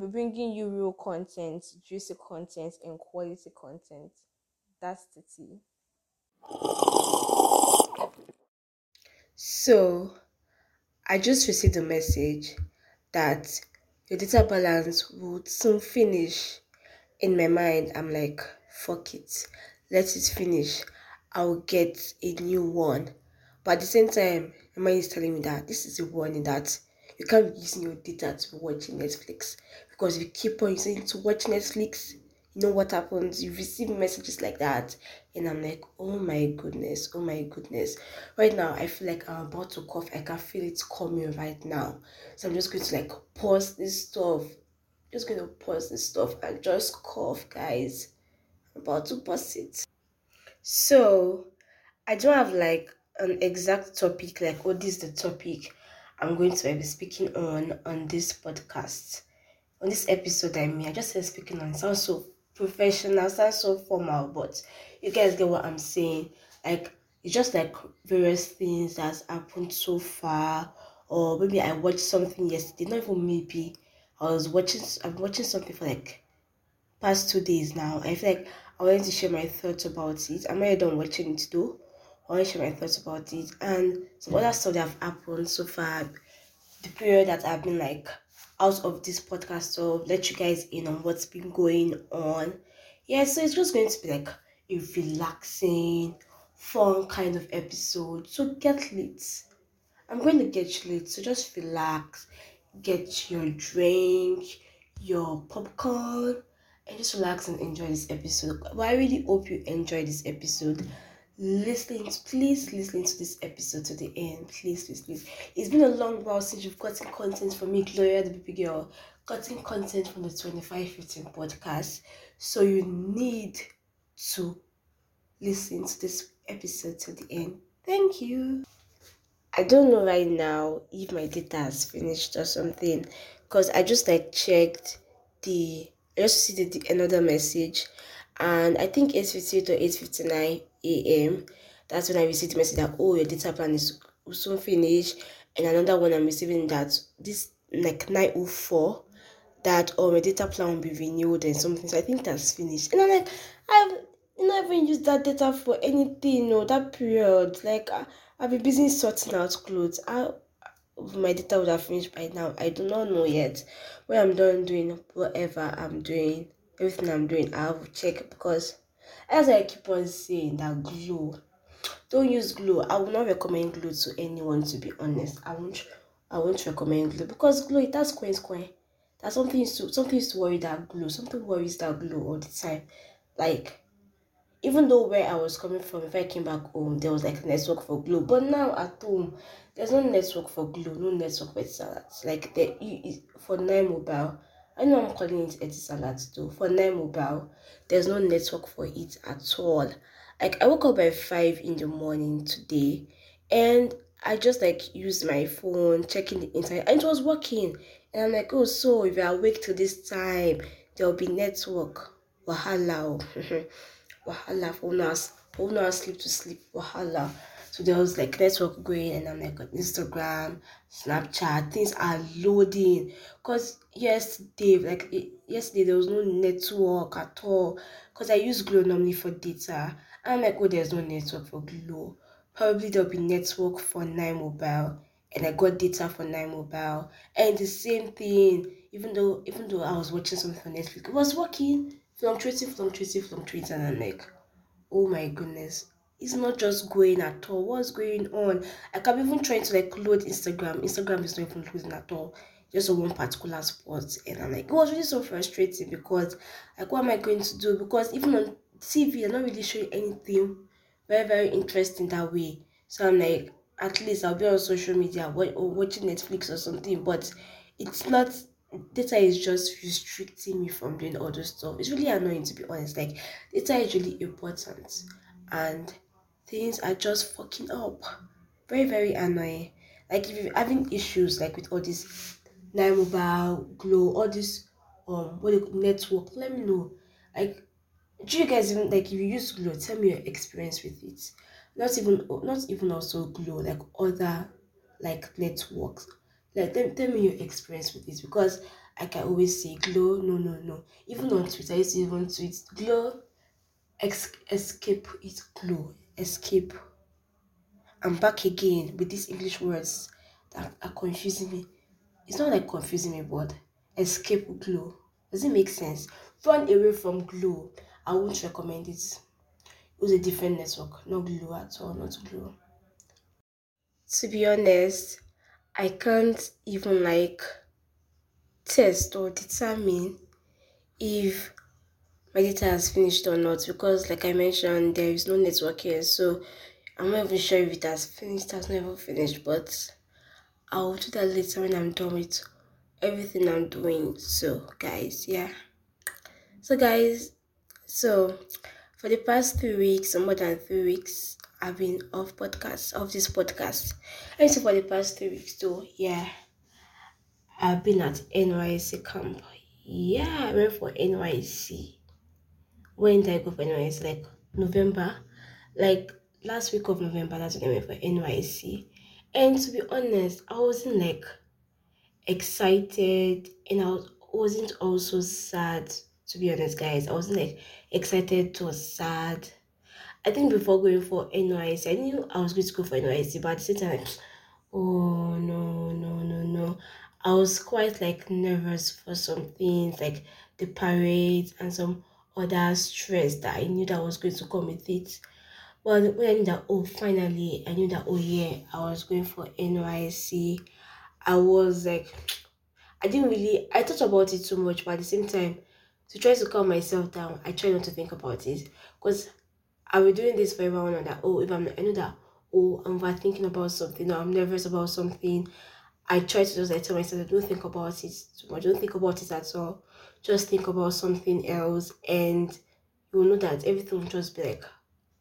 be bringing you real content, juicy content, and quality content. That's the tea. So, I just received a message that your data balance would soon finish. In my mind, I'm like, fuck it, let it finish. I'll get a new one. But at the same time, my mind is telling me that this is a warning that you can't be using your data to be watching Netflix because if you keep on it to watch Netflix, you know what happens? You receive messages like that, and I'm like, oh my goodness, oh my goodness. Right now, I feel like I'm about to cough. I can feel it coming right now. So I'm just going to like pause this stuff. Just going to pause this stuff and just cough, guys. I'm about to pause it. So I don't have like an exact topic, like oh, what is the topic I'm going to be speaking on on this podcast. On this episode, I mean, I just said speaking on it sounds so professional, sounds so formal, but you guys get what I'm saying. Like it's just like various things that's happened so far, or maybe I watched something yesterday. Not even maybe I was watching. I'm watching something for like past two days now. I feel like I wanted to share my thoughts about it. I'm not done watching it though. I want to share my thoughts about it and some other stuff that have happened so far. The period that I've been like out of this podcast, so let you guys in on what's been going on. Yeah, so it's just going to be like a relaxing, fun kind of episode. So get lit. I'm going to get you lit, so just relax, get your drink, your popcorn, and just relax and enjoy this episode. But I really hope you enjoy this episode listening please listening to this episode to the end. Please please please. It's been a long while since you've gotten content from me gloria the baby girl. Gotten content from the 2515 podcast. So you need to listen to this episode to the end. Thank you. I don't know right now if my data has finished or something because i just like checked the i just see the, the another message and i think 858 or 859 a.m. That's when I received the message that oh your data plan is soon finished, and another one I'm receiving that this like 904 that oh my data plan will be renewed and something. So I think that's finished. And I'm like, I've not even used that data for anything or that period. Like I've been busy sorting out clothes. I my data would have finished by now. I do not know yet. When I'm done doing whatever I'm doing, everything I'm doing, I'll check because as I keep on saying that Glo, don't use Glo. I will not recommend Glo to anyone to be honest. I won't I won't recommend Glo because Glo it has coin coin. That's something to something to worry that Glo. Something worries that Glo all the time. Like even though where I was coming from, if I came back home, there was like network for Glo. But now at home, there's no network for Glo, no network for salads. Like the for nine mobile, I know I'm calling it Etisalat too. For Nine Mobile, there's no network for it at all. Like I woke up by five in the morning today, and I just like used my phone checking the internet, and it was working. And I'm like, oh, so if you're awake till this time, there'll be network. Wahala, oh. wahala for us, for sleep to sleep. Wahala. So there was like network going, and I'm like on Instagram, Snapchat, things are loading. Cause yesterday, like it, yesterday, there was no network at all. Cause I use Glo normally for data. And I'm like, oh, there's no network for Glo. Probably there'll be network for Nine Mobile, and I got data for Nine Mobile, and the same thing. Even though, even though I was watching something on Netflix, it was working, fluctuating, fluctuating, fluctuating, and I'm like, oh my goodness it's not just going at all. What's going on? Like I'm even trying to like load Instagram. Instagram is not even loading at all. Just on one particular spot. And I'm like, it was really so frustrating because like what am I going to do? Because even on TV, they're not really showing anything very, very interesting that way. So I'm like, at least I'll be on social media or watching Netflix or something, but it's not data is just restricting me from doing all those stuff. It's really annoying to be honest. Like data is really important and things are just fucking up. Very, very annoying. Like if you're having issues like with all this Nine Mobile, Glo, all this um what they network, let me know. Like do you guys even like if you use Glo, tell me your experience with it. Not even not even also Glo, like other like networks. Like tell, tell me your experience with this because I can always say Glo. No, no, no. Even on Twitter, I used to even tweet Glo, ex- escape it, Glo, escape. I'm back again with these English words that are confusing me. It's not like confusing me, but escape Glo. Does it make sense? Run away from Glo. I won't recommend it. Was a different network, not Glo at all, not Glo. To be honest, I can't even like test or determine if my data has finished or not because like I mentioned there is no network here so I'm not even sure if it has finished, has never finished but I'll do that later when I'm done with everything I'm doing. So guys, yeah. So guys, so for the past three weeks or more than three weeks, I've been off podcast, off this podcast. And so for the past three weeks too, yeah. I've been at NYSC camp. Yeah, I went for NYSC. When did I go for NYSC? Like November. Like last week of November, that's when I went for NYSC. And to be honest, I wasn't like excited and I wasn't also sad, to be honest, guys. I wasn't like excited to sad. I think before going for NYSC, I knew I was going to go for NYSC, but at the same time, like, oh no, no, no, no. I was quite like nervous for some things like the parade and some other stress that I knew that was going to come with it. But when I knew that, oh, finally, I knew that, oh, yeah, I was going for NYSC. I was like, I didn't really, I thought about it too much, but at the same time, to try to calm myself down, I try not to think about it. Because I've been doing this for everyone that, oh, if I'm, I know that, oh, I'm thinking about something, or I'm nervous about something, I try to just like tell myself, don't think about it too much, don't think about it at all. Just think about something else, and you will know that everything will just be like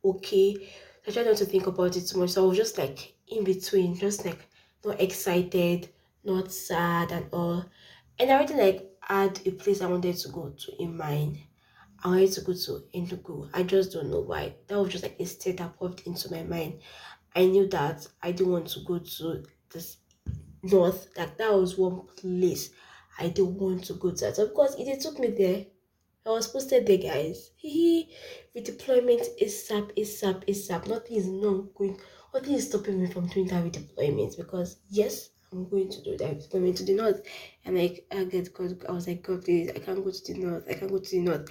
okay. I try not to think about it too much. So I was just like in between, just like not excited, not sad and all. And I already like had a place I wanted to go to in mind. I wanted to go to Enugu. I just don't know why. That was just like a state that popped into my mind. I knew that I didn't want to go to this north. Like that was one place I don't want to go to. That. Because it took me there I was posted there, guys. Redeployment ASAP, ASAP, ASAP. Nothing is not going, nothing is stopping me from doing that redeployment because yes, I'm going to do that redeployment to the north. And like I get God, I was like, God, please, I can't go to the north. I can't go to the north.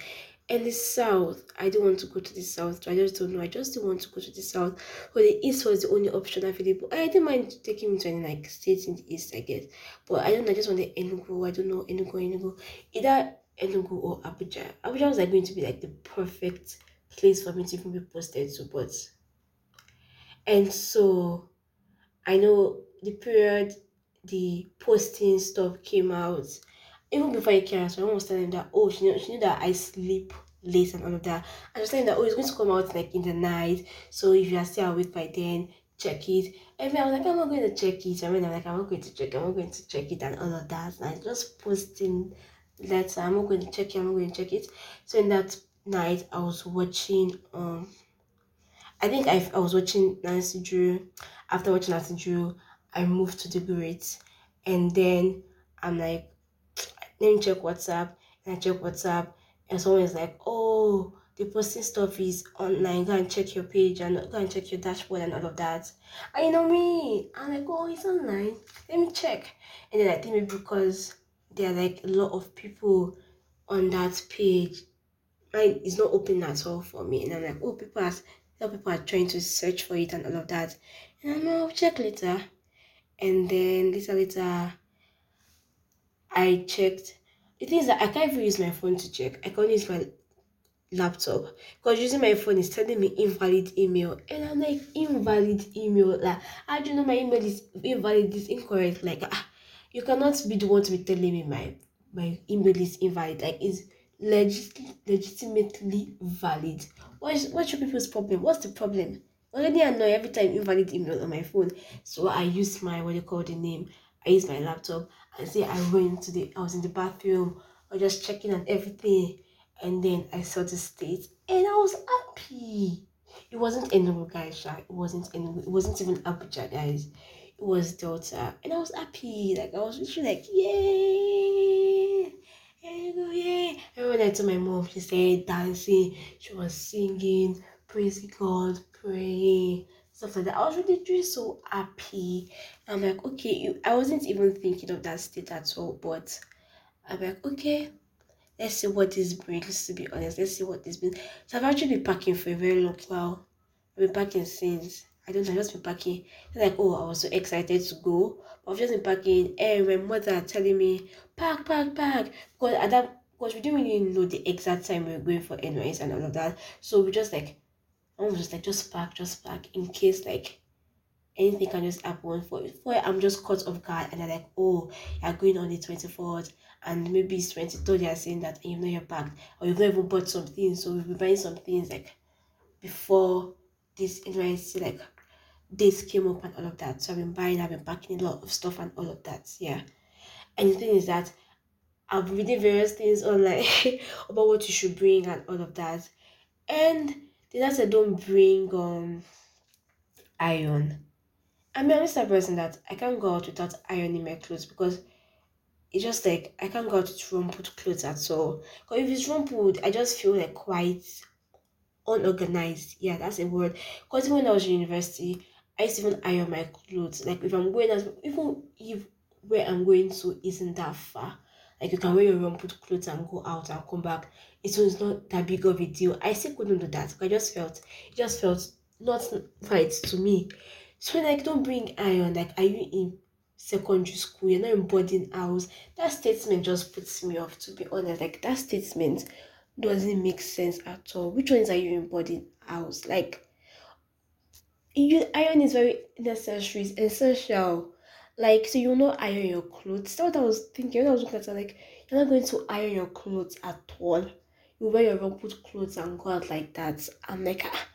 And the south, I don't want to go to the south. I just don't know. I just don't want to go to the south. But the east was the only option available. I didn't mind taking me to any like states in the east, I guess. But I don't know. I just want the Enugu. I don't know Enugu, Enugu. Either Enugu or Abuja. Abuja was like going to be like the perfect place for me to even be posted to, but and so I know the period the posting stuff came out. Even before it came out, someone was telling that oh she knew, she knew that I sleep late and all of that. I was saying that oh it's going to come out like in the night. So if you are still awake by then, check it. And I was like, I'm not going to check it. I mean, I'm like, I'm not going to check. I'm not going to check it and all of that. And I just posting that I'm not going to check it, I'm not going to check it. So in that night I was watching um I think I, I was watching Nancy Drew. After watching Nancy Drew, I moved to the great and then I'm like let me check WhatsApp and I check WhatsApp and someone is like, Oh, the posting stuff is online. Go and check your page and go and check your dashboard and all of that. And you know me, I'm like, oh, it's online. Let me check. And then I think maybe because there are like a lot of people on that page. Mine is not open at all for me, and I'm like, oh, people are, a people are trying to search for it and all of that, and I'm like, I'll check later, and then later later, I checked. The thing is that I can't even use my phone to check. I can't use my laptop. Because using my phone is telling me invalid email. And i'm like invalid email? Like how do you know my email is invalid? Is incorrect. Like ah you cannot be the one to be telling me my my email is invalid. Like it's legit legitimately valid. What's what's your people's problem? What's the problem? Already annoyed every time invalid email on my phone. So i use my what you call the name? I use my laptop and say i went to the i was in the bathroom or just checking on everything and then i saw the state and i was happy it wasn't Enugu guys it wasn't Enugu it wasn't even Abuja guys It was Delta, and I was happy. Like I was literally like, yay! And when I told my mom, she said dancing, she was singing, praising God, praying, stuff like that. I was really, so happy. I'm like, okay, I wasn't even thinking of that state at all, but I'm like, okay, let's see what this brings, to be honest. Let's see what this brings. So I've actually been packing for a very long while. I've been packing since I don't know, I've just been packing. It's like, oh, I was so excited to go. But I've just been packing. And my mother telling me, pack, pack, pack. Because at that because we didn't really know the exact time we were going for NYS and all of that. So we just like I was just like just pack, just pack in case like anything can just happen for for I'm just caught off guard and they're like, oh, you're going on the 24th and maybe it's 23rd you're saying that and you know you're packed or you've not even bought some things, so we'll be buying some things like before this NYSC like dates came up and all of that. So I've been buying, I've been packing a lot of stuff and all of that. Yeah. And the thing is that I've been reading various things online about what you should bring and all of that. And just said don't bring um iron. I'm honest a person that I can't go out without ironing my clothes because it's just like I can't go out with rumpled clothes at all. Because if it's rumpled, I just feel like quite unorganized. Yeah, that's a word. Because even when I was in university, I used to even iron my clothes. Like if I'm going as even if where I'm going to isn't that far. Like you can wear your rumpled clothes and go out and come back. It was not that big of a deal. I still couldn't do that. I just felt it just felt not right to me. So like don't bring iron. Like are you in secondary school? You're not in boarding house. That statement just puts me off to be honest. Like that statement doesn't make sense at all. Which ones are you in boarding house? Like you iron is very necessary, it's essential. Like so you know iron your clothes. That's what I was thinking when I was looking at it, like you're not going to iron your clothes at all. You wear your rumpled clothes and go out like that. I'm like ah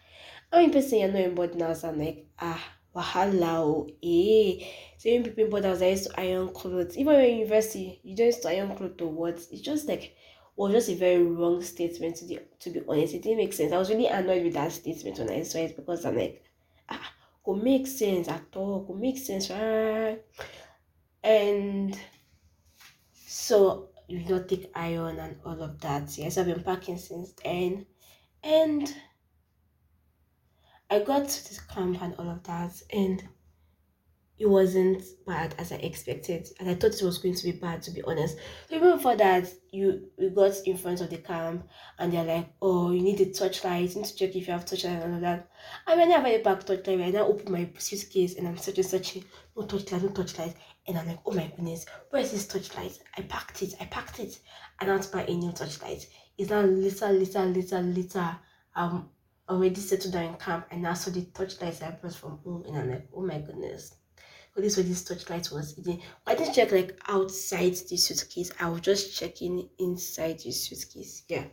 I'm person you're in boarding house, I'm like ah wahala oh eh. So even people in boarding house I used to iron clothes. Even in university, you don't used to iron clothes or what? It's just like was just a very wrong statement to, the, to be honest. It didn't make sense. I was really annoyed with that statement when I saw it because I'm like, ah, could make sense at all, could make sense, right? And so take iron and all of that. Yes, I've been packing since then. And I got to this camp and all of that and it wasn't bad as I expected, and I thought it was going to be bad to be honest. So even before that, you we got in front of the camp, and they're like, "Oh, you need a torchlight. You need to check if you have torchlight and all that." I mean, I have a back torchlight. I now open my suitcase and I'm searching, searching, no torchlight, no torchlight, and I'm like, "Oh my goodness, where is this torchlight?" I packed it, I packed it, I to buy a new torchlight. It's now little, little, little, little. Um, already settled down in camp, and now saw the torchlight I brought from home, and I'm like, "Oh my goodness." Oh, this where this torchlight was hidden. I didn't check like outside the suitcase. I was just checking inside the suitcase. Yeah.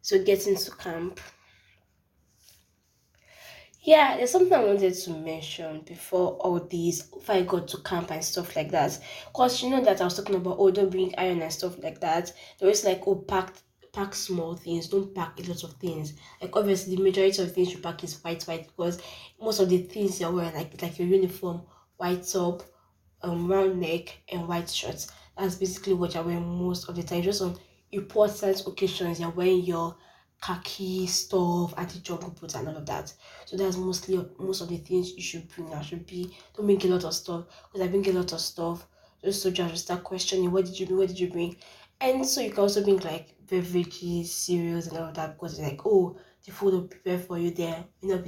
So getting to camp. Yeah, there's something I wanted to mention before all these, if I got to camp and stuff like that. Because you know that I was talking about, oh, don't bring iron and stuff like that. There was like, oh, pack, pack small things, don't pack a lot of things. Like, obviously, the majority of things you pack is white, white, because most of the things you're wearing, like, like your uniform, white top, um, round neck, and white shorts. That's basically what you're wearing most of the time. Just on important occasions, you're wearing your khaki stuff, anti jungle boots, and all of that. So that's mostly most of the things you should bring. I should be don't bring a lot of stuff because I bring a lot of stuff. Just so just start questioning what did you bring, what did you bring, and so you can also bring like beverages, cereals, and all of that because like oh the food will prepare for you there. You know,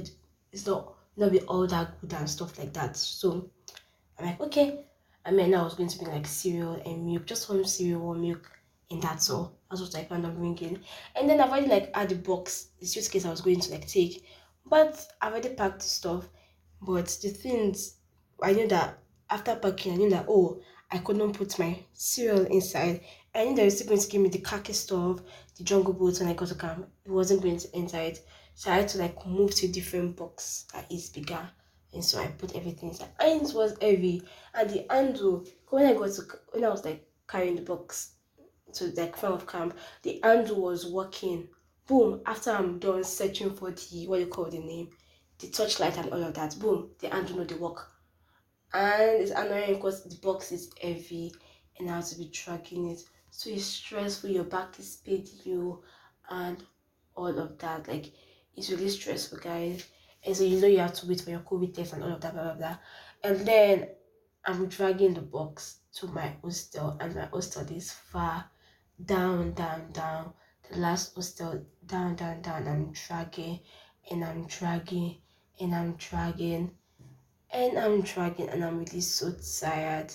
it's not not be all that good and stuff like that. So I'm like, okay. I mean, I was going to bring like cereal and milk, just one cereal, or milk, and that's all. That's what I planned on bringing. And then I've already like had the box, the suitcase I was going to like take, but I've already packed the stuff. But the things, I knew that after packing, I knew that oh, I couldn't put my cereal inside. I knew they were still going to give me the khaki stuff, the jungle boots when I got to camp. It wasn't going to enter it. So I had to like move to a different box that is bigger and so I put everything inside. It was heavy, and the handle when I got to when I was like carrying the box to like front of camp, the handle was working. Boom! After I'm done searching for the what you call the name, the torchlight and all of that. Boom! The handle know the work, and it's annoying because the box is heavy and I have to be dragging it. so it's stressful your back is paining you and all of that like it's really stressful guys so you know you have to wait for your covid test and all of that blah blah blah. And then i'm dragging the box to my hostel and my hostel is far down down down. The last hostel down down down. I'm dragging and i'm dragging and i'm dragging and i'm dragging and i'm really so tired.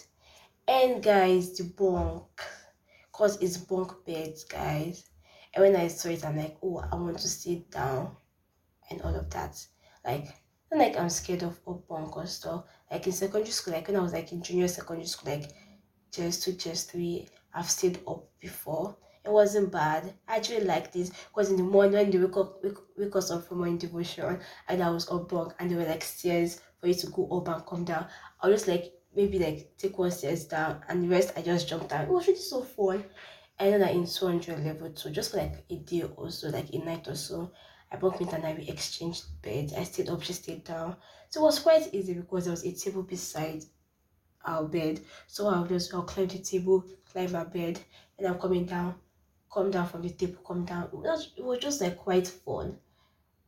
And guys the bunk because it's bunk beds guys. And when i saw it i'm like oh i want to sit down and all of that like not like i'm scared of up bunk or stuff like in secondary school like when i was like in junior secondary school like just two just three i've stayed up before it wasn't bad. I actually like this because in the morning when they wake up wake, wake us up from morning devotion and I was up bunk and there were like stairs for you to go up and come down. I was just like maybe like take one stairs down and the rest I just jumped down. It was really so fun. And then I in 200 level two, just for like a day or so, like a night or so. I bumped into and I we exchanged beds. I stayed up, she stayed down. So it was quite easy because there was a table beside our bed. So I'll just I'll climb the table, climb my bed, and I'm coming down, come down from the table, come down. It was, it was just like quite fun.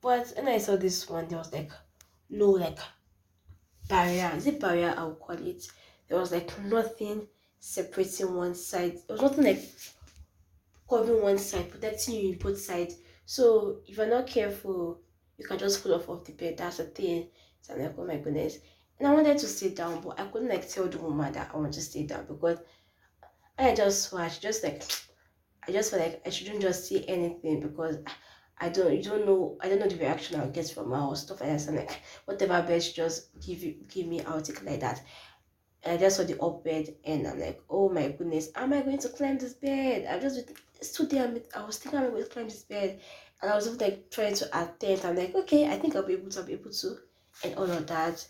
But when I saw this one, there was like no like barrier. Is it barrier? I would call it. There was like nothing separating one side. There was nothing like covering one side, protecting you in both sides. So if you're not careful, you can just fall off of the bed. That's the thing. So I'm like, oh my goodness. And I wanted to sit down, but I couldn't like tell the woman that I want to sit down because I just watched, just like I just felt like I shouldn't just say anything because I don't you don't know I don't know the reaction I'll get from her or stuff like that. So I'm like whatever best just give you give me I'll take like that. And I just saw the up bed and I'm like, oh my goodness, am I going to climb this bed? I just stood there I was thinking I'm going to climb this bed and I was like trying to attempt. I'm like, okay, I think I'll be able to, I'll be able to and all of that.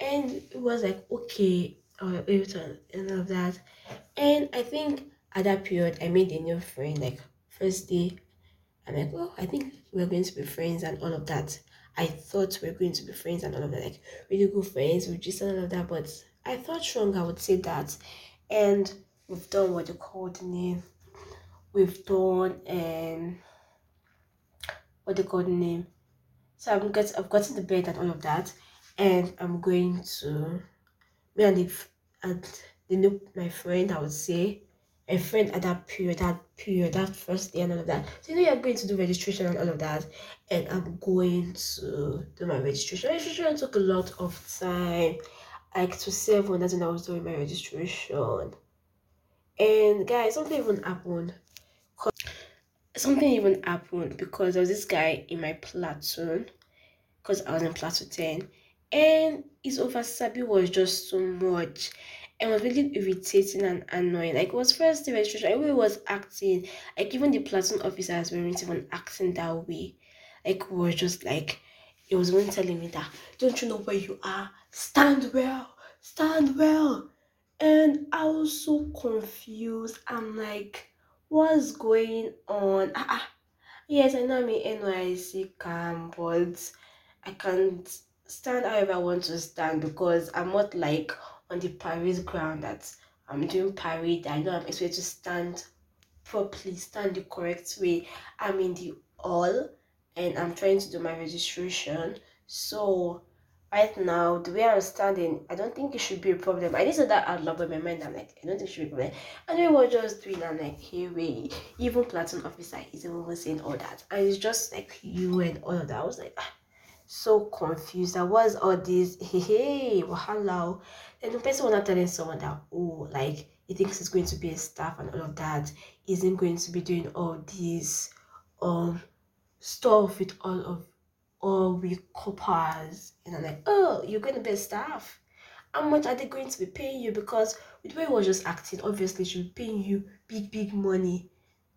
And it was like, okay, I'll be able to and all of that. And I think at that period I made a new friend, like first day I'm like, oh, I think we're going to be friends and all of that. I thought we are going to be friends and all of that, like really good friends, we just and all of that. But I thought strong I would say that. And we've done what you called the name. We've done um what they call the name. So I've got I've gotten the bed and all of that. And I'm going to me and the and the new my friend I would say a friend at that period, that period, that first day and all of that. So you know you're going to do registration and all of that. And I'm going to do my registration. Registration took a lot of time. Like to seven, that's when I was doing my registration. And guys, something even happened. Something even happened because there was this guy in my platoon. Because I was in platoon 10. And his over was just so much it was really irritating and annoying. Like it was first day registration, everybody was acting like even the platoon officers weren't even acting that way. Like were just like it was one telling me that don't you know where you are? Stand well, stand well. And I was so confused. I'm like, what's going on? Ah, ah. Yes, I know I'm in NYSC camp, but I can't stand however I want to stand because I'm not like on the parade ground that I'm doing parade. I know I'm expected to stand properly, stand the correct way. I'm in the hall and I'm trying to do my registration. So right now, the way I'm standing, I don't think it should be a problem. I just said that out loud, but my mind, I'm like, I don't think it should be a problem. And we were just doing, I'm like, hey, wait, even platoon officer is even saying all that. And it's just like you and all of that. I was like, ah so confused. I was all this, hey, hey, hello. And the person was not telling someone that, oh, like, he thinks he's going to be a staff and all of that, isn't going to be doing all this um stuff with all of all with coppers. And I'm like, oh, you're going to be a staff. How much are they going to be paying you? Because with way he was just acting, obviously, she will be paying you big, big money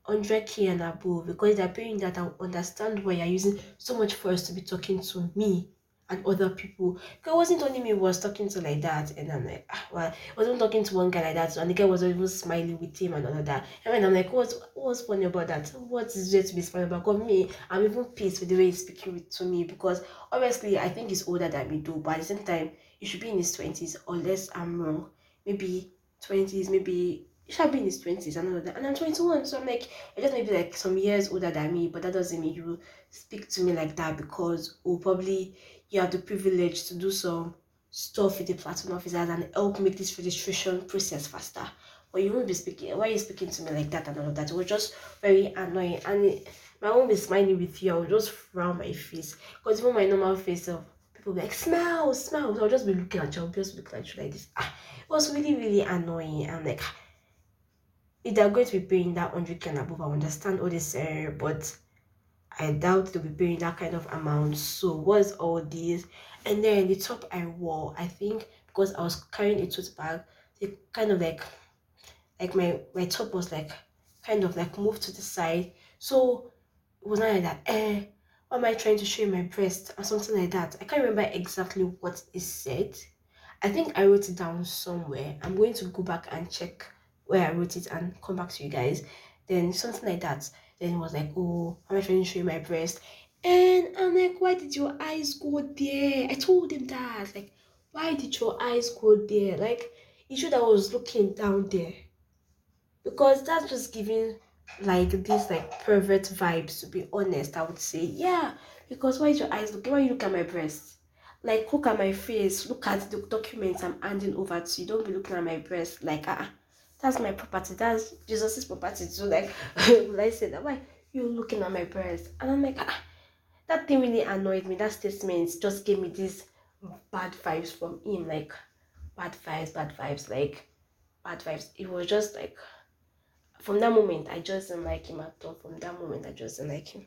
100k and above because they're paying that I understand why you're using so much force to be talking to me and other people. It wasn't only me was talking to like that, and I'm like, ah, well, I wasn't talking to one guy like that, and the guy was even smiling with him and all of that. And then I'm like, what's what's funny about that? What is there to be funny about? Because me, I'm even pissed with the way he's speaking to me because obviously I think he's older than me too, but at the same time, he should be in his twenties, unless I'm wrong. Maybe twenties, maybe he should be in his twenties and all of that. And I'm 21, so I'm like, I just maybe like some years older than me, but that doesn't mean you speak to me like that because oh probably you have the privilege to do some stuff with the platoon officers and help make this registration process faster. But you won't be speaking. Why are you speaking to me like that and all of that? It was just very annoying, and my won't be smiling with you. I would just frown my face because even my normal face of people be like smile, smile. So I'll just be looking at you. I'll just look like you like this. Ah, it was really really annoying. I'm like, if they're going to be paying that hundred k and above, I understand all this, uh, but I doubt they'll be paying that kind of amount. So what's all this? And then the top I wore, I think because I was carrying a tote bag, it kind of like like my my top was like kind of like moved to the side. So it was not like that. Eh, why am I trying to show my breast or something like that? I can't remember exactly what it said. I think I wrote it down somewhere. I'm going to go back and check where I wrote it and come back to you guys. Then something like that. Then it was like, oh, I'm trying to show you my breast? And I'm like, why did your eyes go there? I told him that. Like, why did your eyes go there? Like, you should I was looking down there. Because that's just giving like this like pervert vibes to be honest, I would say. Yeah. Because why is your eyes looking? Why you look at my breast? Like look at my face, look at the documents I'm handing over to you. Don't be looking at my breast like ah. Uh, that's my property. That's Jesus's property. So like, will I say that? Why you looking at my breast? And I'm like, ah, that thing really annoyed me. That statement just gave me these bad vibes from him. Like, bad vibes, bad vibes. Like, bad vibes. It was just like, from that moment, I just didn't like him at all. From that moment, I just didn't like him.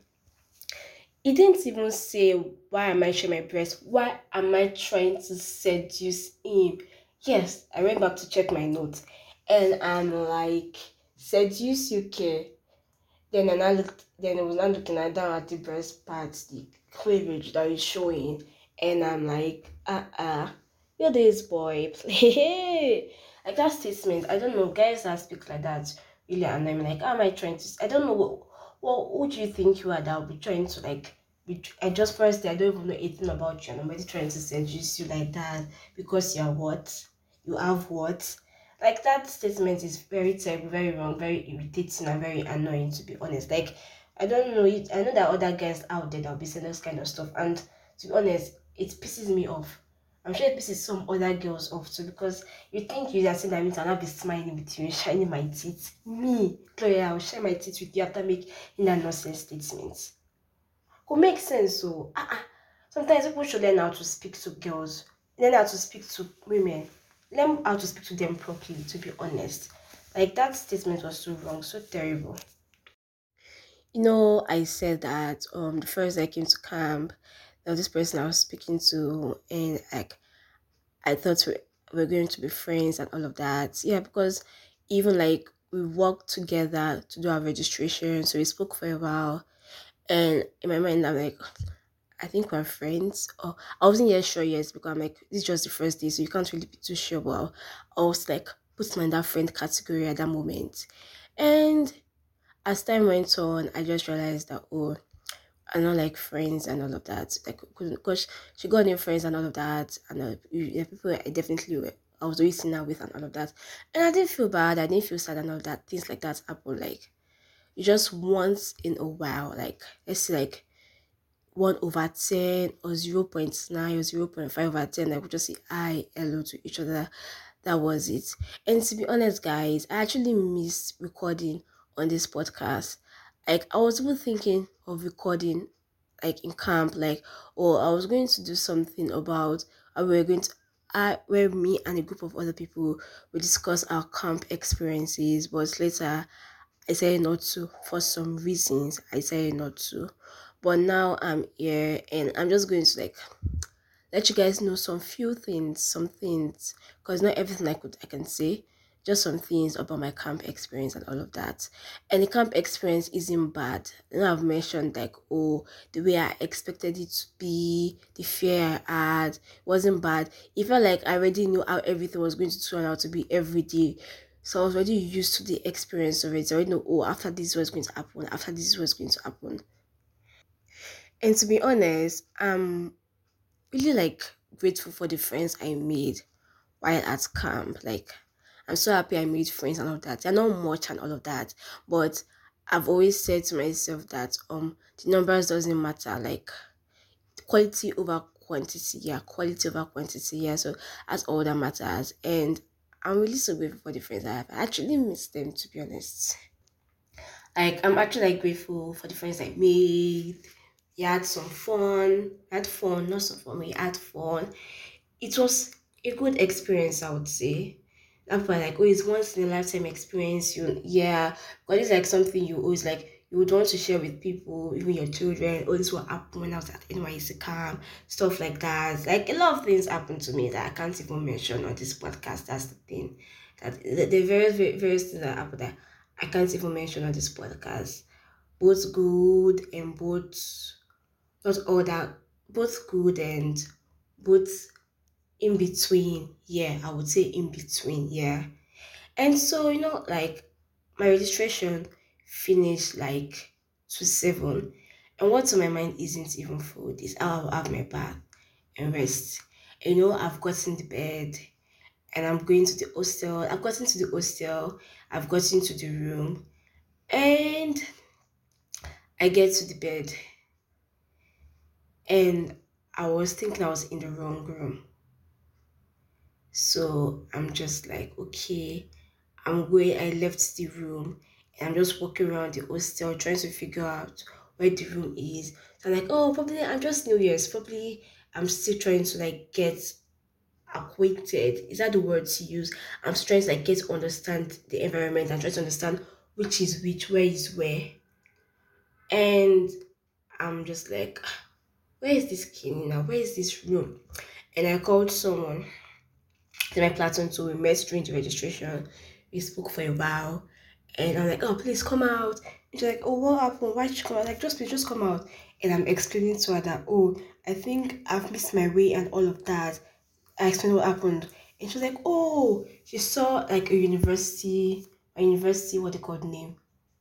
He didn't even say, why am I showing my breast? Why am I trying to seduce him? Yes, I went back to check my notes and I'm like, seduce you care. Then I looked then I was not looking at down at the breast parts, the cleavage that is showing, and I'm like, uh uh, you're this boy, play like that statement. I don't know, guys that speak like that really and I'm like, how am I trying to I don't know what what who do you think you are that will be trying to like I just first I don't even know anything about you and I'm already trying to seduce you like that because you're what? You have what? Like that statement is very terrible, very wrong, very irritating, and very annoying to be honest. Like I don't know, it. I know that other guys out there that'll be saying this kind of stuff, and to be honest, it pisses me off. I'm sure it pisses some other girls off too because you think you are saying that means I'll not be smiling with you and shining my teeth. Me, Chloe, I'll shine my teeth with you after making that nonsense statement. Could make sense, so uh-uh. Ah, ah. sometimes people should learn how to speak to girls, learn how to speak to women learn how to speak to them properly, to be honest. Like that statement was so wrong, so terrible. You know, I said that um the first I came to camp, there was this person I was speaking to, and like I thought we we're going to be friends and all of that. Yeah, because even like we worked together to do our registration, so we spoke for a while. And in my mind, I'm like, I think we're friends. Or I wasn't yet sure yet because I'm like, this is just the first day, so you can't really be too sure. But I was like, put my in that friend category at that moment. And as time went on, I just realized that, oh, I'm not like friends and all of that. Like, because she got new friends and all of that. And uh, people I definitely were, I was always seeing her with and all of that. And I didn't feel bad. I didn't feel sad and all of that. Things like that happen. Like, just once in a while. Like, say, like, 1 over 10 or 0 0.9 or 0 0.5 over 10 I could just say hi hello to each other. That was it. And to be honest guys i actually missed recording on this podcast. Like i was even thinking of recording like in camp like or i was going to do something about we were going to I, where me and a group of other people we discuss our camp experiences but later i said not to for some reasons. I said not to but now i'm here and i'm just going to like let you guys know some few things some things because not everything i could i can say. Just some things about my camp experience and all of that. And the camp experience isn't bad. And i've mentioned like oh the way i expected it to be the fear i had wasn't bad. It felt like i already knew how everything was going to turn out to be every day. So I was already used to the experience of it. So I already know, oh, after this was going to happen, after this was going to happen. And to be honest, I'm really like grateful for the friends I made while at camp. Like I'm so happy I made friends and all of that. They're not much and all of that, but I've always said to myself that um the numbers doesn't matter. Like quality over quantity, yeah, quality over quantity, yeah. So that's all that matters. And I'm really so grateful for the friends I have. I actually miss them to be honest. Like I'm actually like grateful for the friends I made. We had some fun. Had fun, not some fun. We had fun. It was a good experience, I would say. That's why like oh, it's once in a lifetime experience. You yeah, but it's like something you always like you would want to share with people, even your children. Oh, this will happen when I was at NYSC camp, stuff like that. Like a lot of things happened to me that I can't even mention on this podcast. That's the thing. That the, the various various things that happened that I can't even mention on this podcast. Both good and both not all that both good and both in between. Yeah, I would say in between. Yeah. And so, you know, like my registration finished like to seven. And what's on my mind isn't even food, it's I'll have my bath and rest. And, you know, I've gotten the bed and I'm going to the hostel. I've gotten to the hostel, I've gotten to the room, and I get to the bed. And I was thinking I was in the wrong room. So I'm just like, okay, I'm going. I left the room and I'm just walking around the hostel trying to figure out where the room is. So I'm like, oh, probably I'm just New Year's. Probably I'm still trying to like get acquainted. Is that the word to use? I'm trying to like get to understand the environment and try to understand which is which, where is where. And I'm just like, where is this key now? Where is this room? And I called someone my platoon too. We met during the registration. We spoke for a while. And I'm like, oh, please come out. And she's like, oh, what happened? Why did you come out? Like, just please, just come out. And I'm explaining to her that, oh, I think I've missed my way and all of that. I explained what happened. And she was like, oh, she saw like a university, a university, what they called name,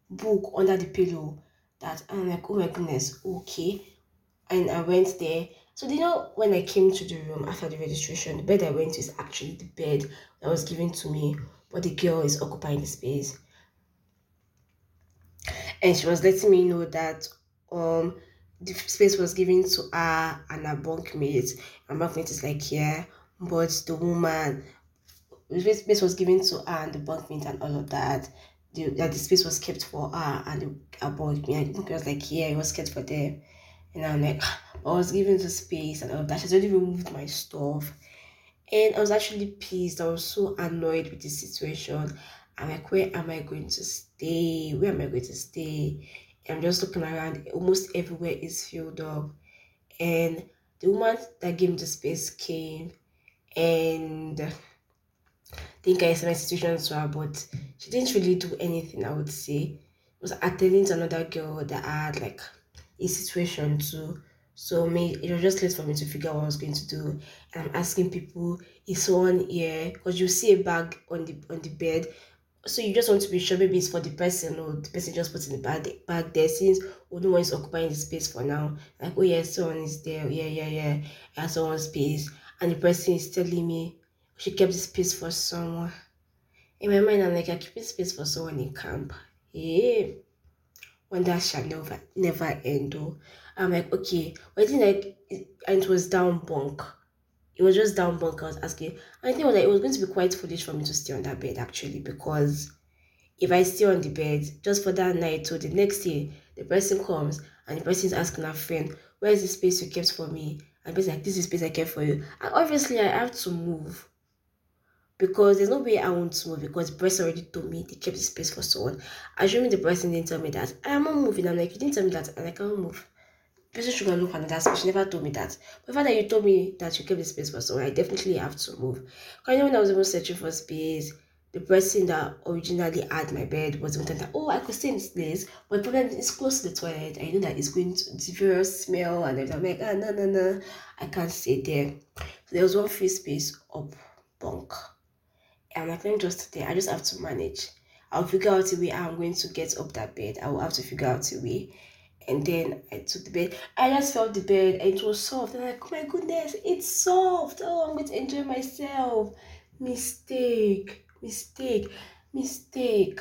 book under the pillow. That I'm like, oh my goodness, okay. And I went there so you know when I came to the room after the registration, the bed I went to is actually the bed that was given to me, but the girl is occupying the space. And she was letting me know that um the space was given to her and her bunkmate. And my bunkmate is like yeah, but the woman the space was given to her and the bunkmate and all of that. The, that the space was kept for her and the her bunkmate. Think it was like yeah, it was kept for them. And I'm like, ah, I was given the space and all that. She's already removed my stuff. And I was actually pissed. I was so annoyed with the situation. I'm like, where am I going to stay? Where am I going to stay? And I'm just looking around. Almost everywhere is filled up. And the woman that gave me the space came and I think I explained my situation to her, but she didn't really do anything, I would say. Was attending to another girl that I had like a situation too. So me, it was just late for me to figure out what I was going to do. And I'm asking people, is someone here? Because you see a bag on the on the bed. So you just want to be sure maybe it's for the person or the person just puts in the bag bag there since oh no one is occupying the space for now. Like, oh yeah, someone is there. Oh, yeah, yeah, yeah. Yeah, someone's space. And the person is telling me she kept the space for someone. In my mind, I'm like, I keep space for someone in camp. Yeah when that shall never never end. Oh, I'm like, okay, but I think like and it was down bunk. It was just down bunk. I was asking. I think was like it was going to be quite foolish for me to stay on that bed actually because if I stay on the bed just for that night or the next day, the person comes and the person is asking her friend, Where is the space you kept for me? And the like, This is the space I kept for you. And obviously I have to move because there's no way I want to move because the person already told me they kept the space for someone. Assuming the person didn't tell me that I am not moving. I'm like, you didn't tell me that, and I can't move. The person should go look another space. She never told me that. But the fact that you told me that you kept the space for someone, I definitely have to move. Because when I was even searching for space, the person that originally had my bed was even that, oh, I could stay in this place, but the problem is close to the toilet. I know that it's going to the smell and everything. I'm like, ah, no, no, no, I can't stay there. So there was one free space up bunk I'm like, let me just stay. I just have to manage. I'll figure out a way I'm going to get up that bed. I will have to figure out a way. And then I took the bed. I just felt the bed and it was soft. And I'm like, oh my goodness, it's soft. Oh, I'm going to enjoy myself. Mistake. mistake, mistake,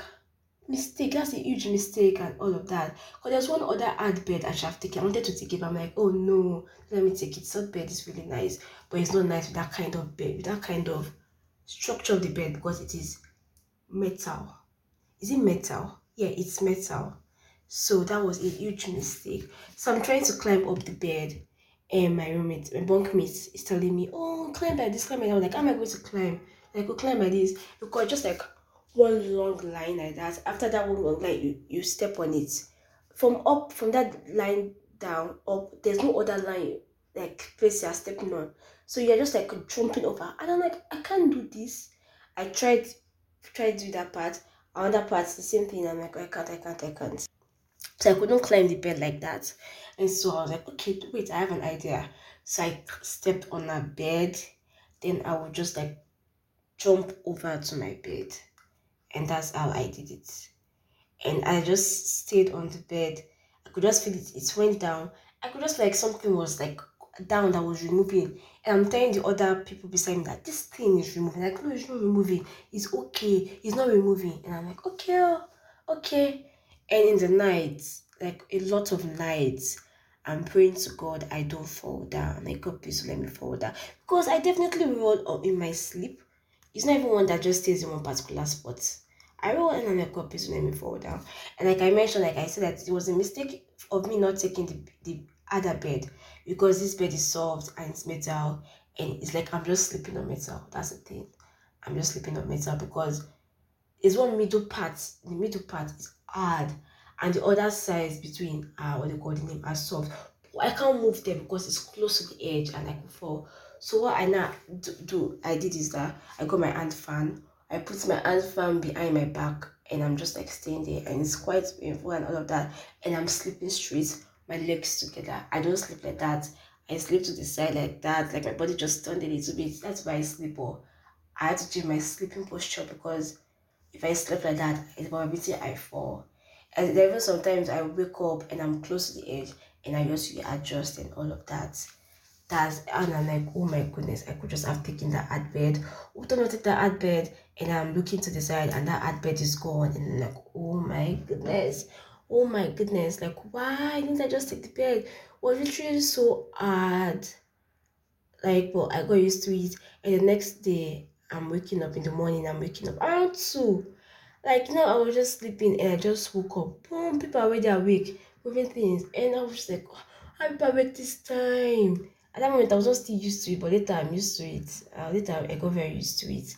mistake. That's a huge mistake and all of that. Because there's one other ad bed I should have taken. I wanted to take it, but I'm like, oh no, let me take it. Salt bed is really nice, but it's not nice with that kind of bed, with that kind of structure of the bed because it is metal. Is it metal? Yeah, it's metal. So that was a huge mistake. So I'm trying to climb up the bed and my roommate, my bunkmate is telling me, oh, climb by this, climb by that. I'm like, how am I going to climb? Like, go climb by this. Because just like one long line like that. After that one long line, you, you step on it. From up, from that line down, up, there's no other line, like, place you're stepping on. So you're just like jumping over. And I'm like, I can't do this. I tried, tried to do that part. Another part, the same thing. I'm like, oh, I can't, I can't, I can't. So I couldn't climb the bed like that. And so I was like, okay, wait, I have an idea. So I stepped on a bed. Then I would just like jump over to my bed. And that's how I did it. And I just stayed on the bed. I could just feel it. It went down. I could just like something was like down that was removing. And I'm telling the other people beside me that this thing is removing. Like, no, it's not removing. It's okay. It's not removing. And I'm like, okay, oh, okay. And in the night, like a lot of nights, I'm praying to God I don't fall down. Like God please let me fall down. Because I definitely roll up in my sleep. It's not even one that just stays in one particular spot. I roll and I'm like God please let me fall down. And like I mentioned, like I said that it was a mistake of me not taking the, the other bed because this bed is soft and it's metal and it's like I'm just sleeping on metal. That's the thing. I'm just sleeping on metal because it's one middle part. The middle part is hard and the other sides between uh what they call the name are soft. I can't move them because it's close to the edge and I could fall. So what I now do, do I did is that I got my hand fan. I put my hand fan behind my back and I'm just like staying there and it's quite painful and all of that. And I'm sleeping straight, my legs together. I don't sleep like that. I sleep to the side like that, like my body just turned a little bit. That's why I sleep. Or I had to change my sleeping posture because if I sleep like that, it's probability I fall. And even sometimes I wake up and I'm close to the edge and I just readjust and all of that. That's and I'm like, oh my goodness, I could just have taken that ad bed. What not take that ad bed and I'm looking to the side and that ad bed is gone and I'm like, oh my goodness. Oh my goodness, like why didn't I just take the bed? Was literally so hard. Like, well, I got used to it, and the next day I'm waking up in the morning. I'm waking up around two like, you know, I was just sleeping and I just woke up. Boom, people are already awake, moving things. And I was just like, people awake this time? At that moment, I was not still used to it, but later I'm used to it. Uh, later, I got very used to it.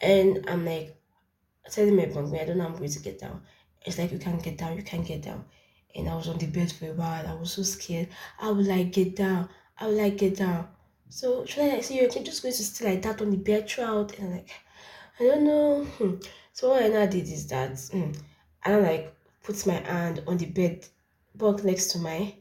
And I'm like, telling my bunk, I don't know I'm going to get down. It's like, you can't get down, you can't get down. And I was on the bed for a while. I was so scared. I would like get down. I would like get down. So should I like you're just going to stay like that on the bed throughout? And I'm like, I don't know. Hmm. So what I now did is that mm, I like put my hand on the bed bunk next to my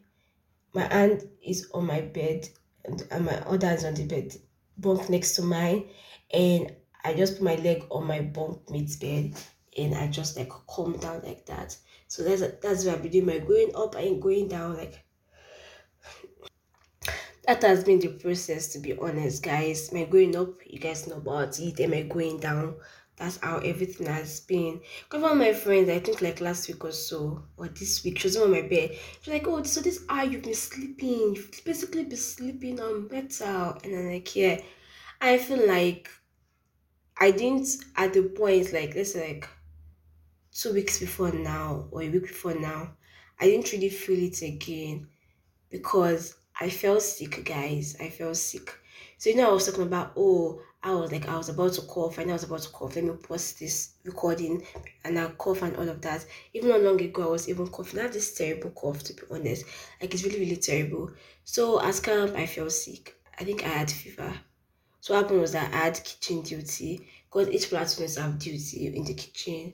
my hand is on my bed and, and my other is on the bed bunk next to mine and I just put my leg on my bunk mate's bed and I just like calm down like that. So that's that's why I've been doing my going up and going down like that has been the process to be honest guys my going up you guys know about it and my going down that's how everything has been. Because one of my friends, I think like last week or so, or this week, she was on my bed. She's like, oh, so this how you've been sleeping. You've basically been sleeping um, on metal. And I'm like, yeah. I feel like I didn't at the point, like, let's like two weeks before now, or a week before now, I didn't really feel it again because I felt sick, guys. I felt sick. So you know, I was talking about, oh, I was like, I was about to cough, and I was about to cough. Let me pause this recording, and I cough and all of that. Even not long ago, I was even coughing. I had this terrible cough, to be honest. Like it's really, really terrible. So as camp, I felt sick. I think I had fever. So what happened was that I had kitchen duty because each platoon have duty in the kitchen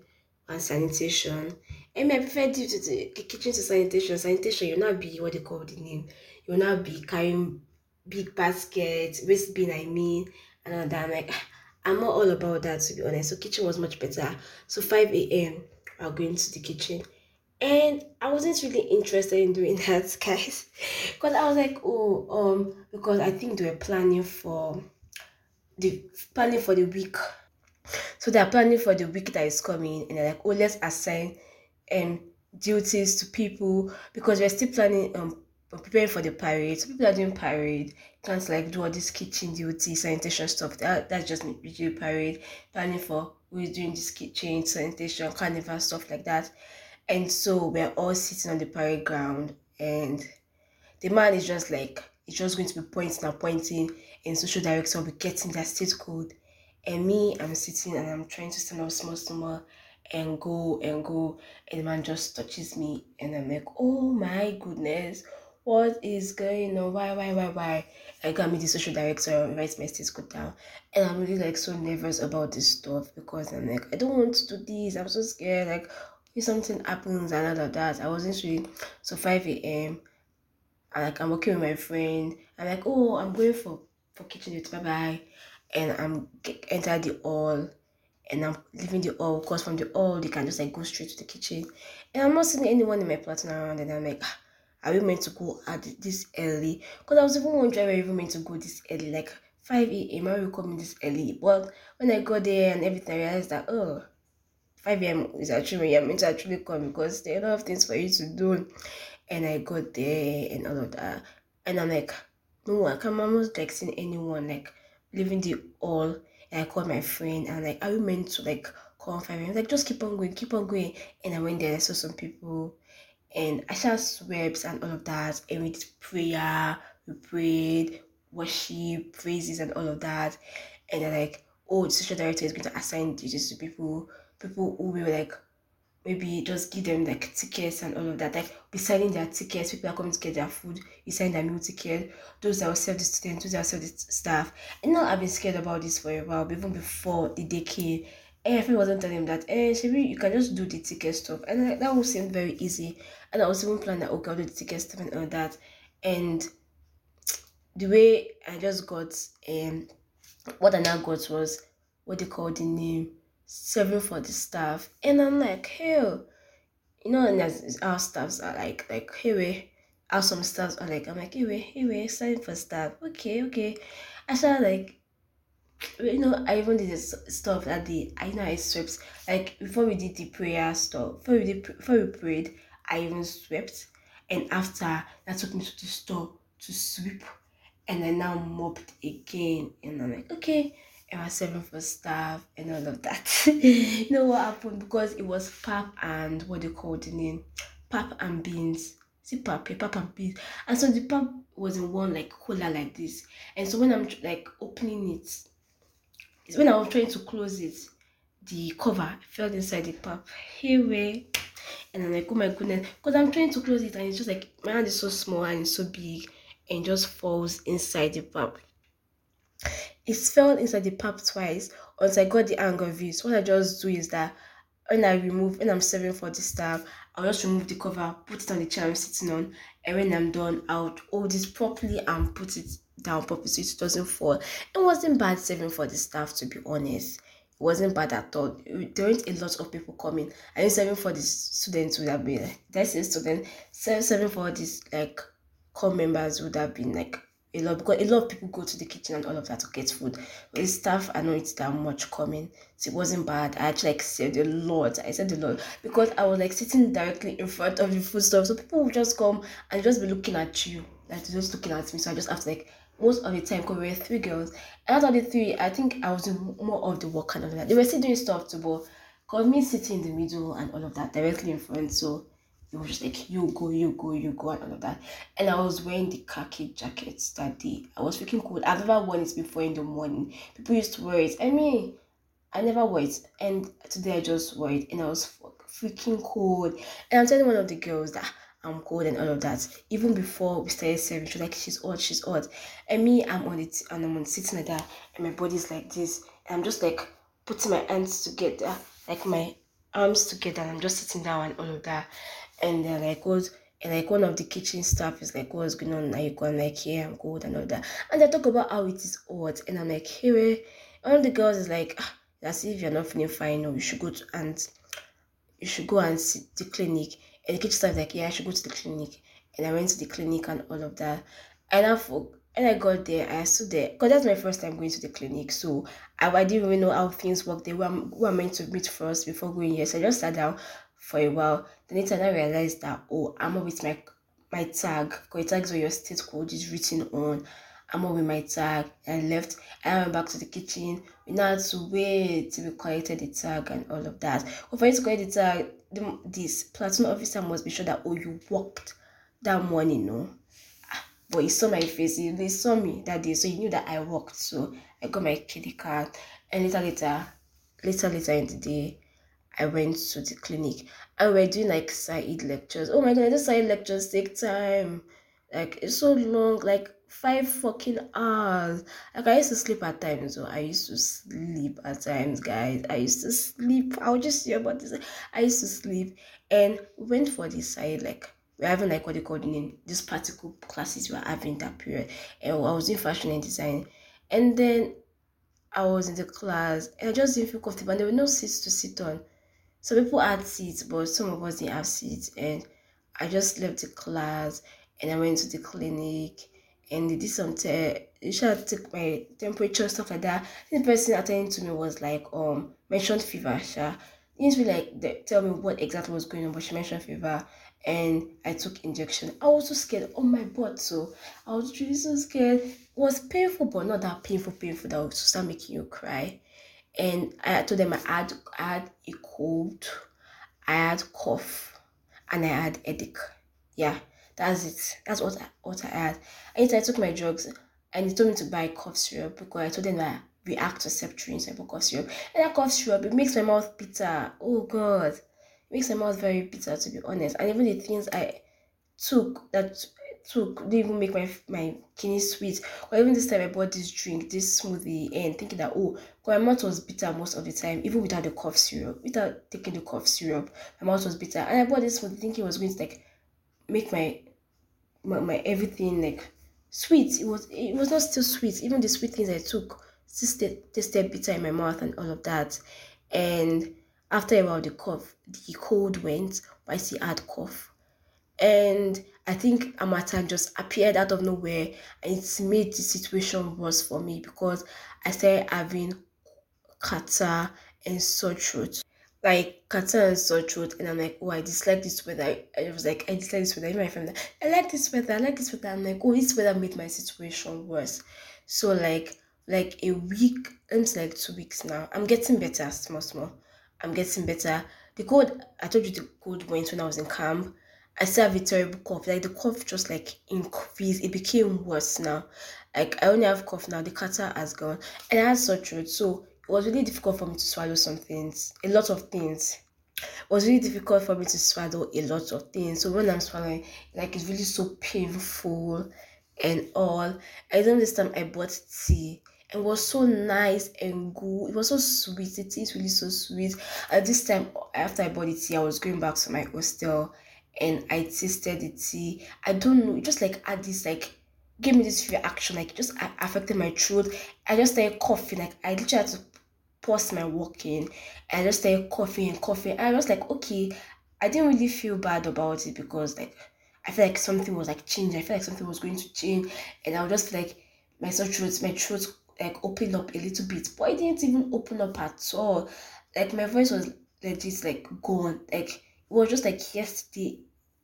and sanitation. And my preferred duty to the kitchen to sanitation. Sanitation, you'll not be what they call the name. You'll not be carrying big baskets, waste bin, I mean and I'm like, I'm not all about that to be honest. So kitchen was much better. So 5 a.m. I'll go into the kitchen. And I wasn't really interested in doing that, guys. Because I was like, oh, um, because I think they were planning for the planning for the week. So they're planning for the week that is coming, and they're like, oh, let's assign um duties to people because we're still planning um preparing for the parade. So people are doing parade, can't like do all this kitchen duty, sanitation stuff. That that's just usually parade, planning for who's doing this kitchen, sanitation, carnival stuff like that. And so we're all sitting on the parade ground and the man is just like it's just going to be pointing and pointing and social director will be getting their state code. And me, I'm sitting and I'm trying to stand up small, small and go and go. And the man just touches me and I'm like, oh my goodness, what is going on? Why, why, why, why? I got me the social director writes my state code down. And I'm really like so nervous about this stuff because I'm like, I don't want to do this. I'm so scared. Like, if something happens and all of that. I wasn't really so 5 a.m I like I'm working with my friend. I'm like, oh, I'm going for for kitchen duty. Bye bye. And I'm enter the hall, and I'm leaving the hall. Cause from the hall, they can just like go straight to the kitchen. And I'm not seeing anyone in my platoon around. And I'm like, ah, are we meant to go at this early? Cause I was even wondering, are we even meant to go this early? Like 5 a.m. Are we coming this early? But when I got there and everything, I realized that oh. 5 a.m. is actually when you're meant to actually come because there are a lot of things for you to do and I got there and all of that. And I'm like, no, I can't almost texting anyone, like leaving the all. And I called my friend and like, are you meant to like call five minutes? Like, just keep on going, keep on going. And I went there, I saw some people and I saw sweeps and all of that. And we did prayer, we prayed, worship, praises and all of that. And they're like, oh, the social director is going to assign duties to people, people who we were like maybe just give them like tickets and all of that. Like be selling their tickets, people are coming to get their food, you sign their meal ticket, those that will serve the students, those that will serve the staff. And now I've been scared about this for a while, even before the day came. And I wasn't telling him that, eh, Sherry, you can just do the ticket stuff. And like, that would seem very easy. And I was even planning that, okay, I'll do the ticket stuff and all that. And the way I just got, um, what I now got was what they call the name serving for the staff. And I'm like, hell, you know, and our staffs are like, like, hey, we, our some staffs are like, I'm like, hey, we, hey, we, serving for staff. Okay, okay. I started like, you know, I even did this stuff that the I know I swept. Like before we did the prayer stuff, before we did before we prayed, I even swept. And after that took me to the store to sweep. And I now mopped again. And I'm like, okay, I was serving for staff and all of that. you know what happened? Because it was pap and what they call the name? Pap and beans. See pap, yeah, pap and beans. And so the pap was in one like cooler like this. And so when I'm like opening it, it's when I was trying to close it, the cover fell inside the pap. Here and I'm like, oh my goodness, because I'm trying to close it and it's just like my hand is so small and it's so big and just falls inside the pap. It fell inside the pap twice until I got the hang of it. What I just do is that when I remove, when I'm serving for the staff, I'll just remove the cover, put it on the chair I'm sitting on, and when I'm done, I'll hold this properly and put it down properly so it doesn't fall. It wasn't bad serving for the staff, to be honest. It wasn't bad at all. There weren't a lot of people coming. I think serving for the students would have been, that's a student, serving for these like corps members would have been like a lot because a lot of people go to the kitchen and all of that to get food. But the staff are not that much coming. So it wasn't bad. I actually like said a lot. I said a lot because I was like sitting directly in front of the food stuff. So people would just come and just be looking at you. Like just looking at me. So I just have to like most of the time because we were three girls. And out of the three, I think I was doing more of the work kind of that. They were still doing stuff too, but because me sitting in the middle and all of that directly in front. So it was just like you go, you go, you go, and all of that. And I was wearing the khaki jackets that day. I was freaking cold. I've never worn it before in the morning. People used to wear it. I mean, I never wore it. And today I just wore it and I was freaking cold. And I'm telling one of the girls that I'm cold and all of that. Even before we started serving, she was like, she's hot, she's hot. And me, I'm on it and I'm on sitting like that, and my body's like this. And I'm just like putting my hands together, like my arms together, and I'm just sitting down and all of that and they're like, what? And like one of the kitchen staff is like, what's going on? Like, I'm like, yeah, I'm good and all that. And they talk about how it is hot. And I'm like, here, one of the girls is like, ah, as if you're not feeling fine, or you should go to and you should go and see the clinic. And the kitchen staff is like, yeah, I should go to the clinic. And I went to the clinic and all of that. And I, when I got there, I stood there because that's my first time going to the clinic. So I, I didn't really know how things work. They were meant to meet first before going here. So I just sat down for a while. Then later I realized that oh, I'm with my my tag. Because it tags where your state code is written on. I'm with my tag. I left. I went back to the kitchen. We now had to wait till we collected the tag and all of that. But for you to collect the tag, the, this platoon officer must be sure that oh you walked that morning, no ah, but he saw my face. He, they saw me that day, so he knew that I walked. So I got my kiddie card, and later, later, later, later in the day, I went to the clinic, and we are doing like SAED lectures. Oh my god, those SAED lectures take time. Like it's so long, like five fucking hours. Like I used to sleep at times, so I used to sleep at times, guys. I used to sleep. I'll just hear about this. I used to sleep, and we went for this side like we're having like what they call in these practical classes we are having that period. And I was in fashion and design. And then I was in the class and I just didn't feel comfortable and there were no seats to sit on. So people had seats, but some of us didn't have seats. And I just left the class and I went to the clinic and they did some te- they should took my temperature, stuff like that. The person attending to me was like, um, mentioned fever, sure. Didn't really like tell me what exactly was going on, but she mentioned fever and I took injection. I was so scared on my butt, so I was really so scared. It was painful, but not that painful, painful that would start making you cry. And I told them I had I had a cold, I had cough, and I had headache. Yeah, that's it. That's what I, what I had. And I took my drugs, and he told me to buy cough syrup because I told them I react to Septrin, so I bought cough syrup. And that cough syrup, it makes my mouth bitter. Oh God it makes my mouth very bitter to be honest. And even the things I took that took didn't even make my my kidney sweet. Or even this time I bought this drink, this smoothie, and thinking that oh, my mouth was bitter most of the time, even without the cough syrup, without taking the cough syrup, my mouth was bitter. And I bought this smoothie thinking it was going to like make my my, my everything like sweet. It was it was not still sweet. Even the sweet things I took still tasted bitter in my mouth and all of that. And after a while, the cough, the cold went, but I still had cough. And I think Harmattan just appeared out of nowhere and it's made the situation worse for me because I started having catarrh and sore throat. Like catarrh and sore throat, and I'm like, oh, I dislike this weather. I was like, I dislike this weather. Even my friend, I like this weather. I like this weather. I'm like, oh, this weather made my situation worse. So like, like a week, it's like two weeks now. I'm getting better, small, small. I'm getting better. The cold, I told you the cold went when I was in camp. I still have a terrible cough. Like the cough just like increased. It became worse now. Like I only have cough now. The catarrh has gone. And I had throat. So it was really difficult for me to swallow some things. A lot of things. It was really difficult for me to swallow a lot of things. So when I'm swallowing, like it's really so painful and all. I know this time I bought tea it was so nice and good. It was so sweet. It is really so sweet. At this time, after I bought the tea, I was going back to my hostel and I tasted the tea. I don't know, just like add this like gave me this reaction, like just affected my throat. I just started coughing, like I literally had to pause my walking. And I just started coughing and coughing. I was like, okay, I didn't really feel bad about it because like I feel like something was like changing. I feel like something was going to change, and I was just like my throat, my throat like opened up a little bit, but it didn't even open up at all. Like my voice was legit like gone. Like it was just like yesterday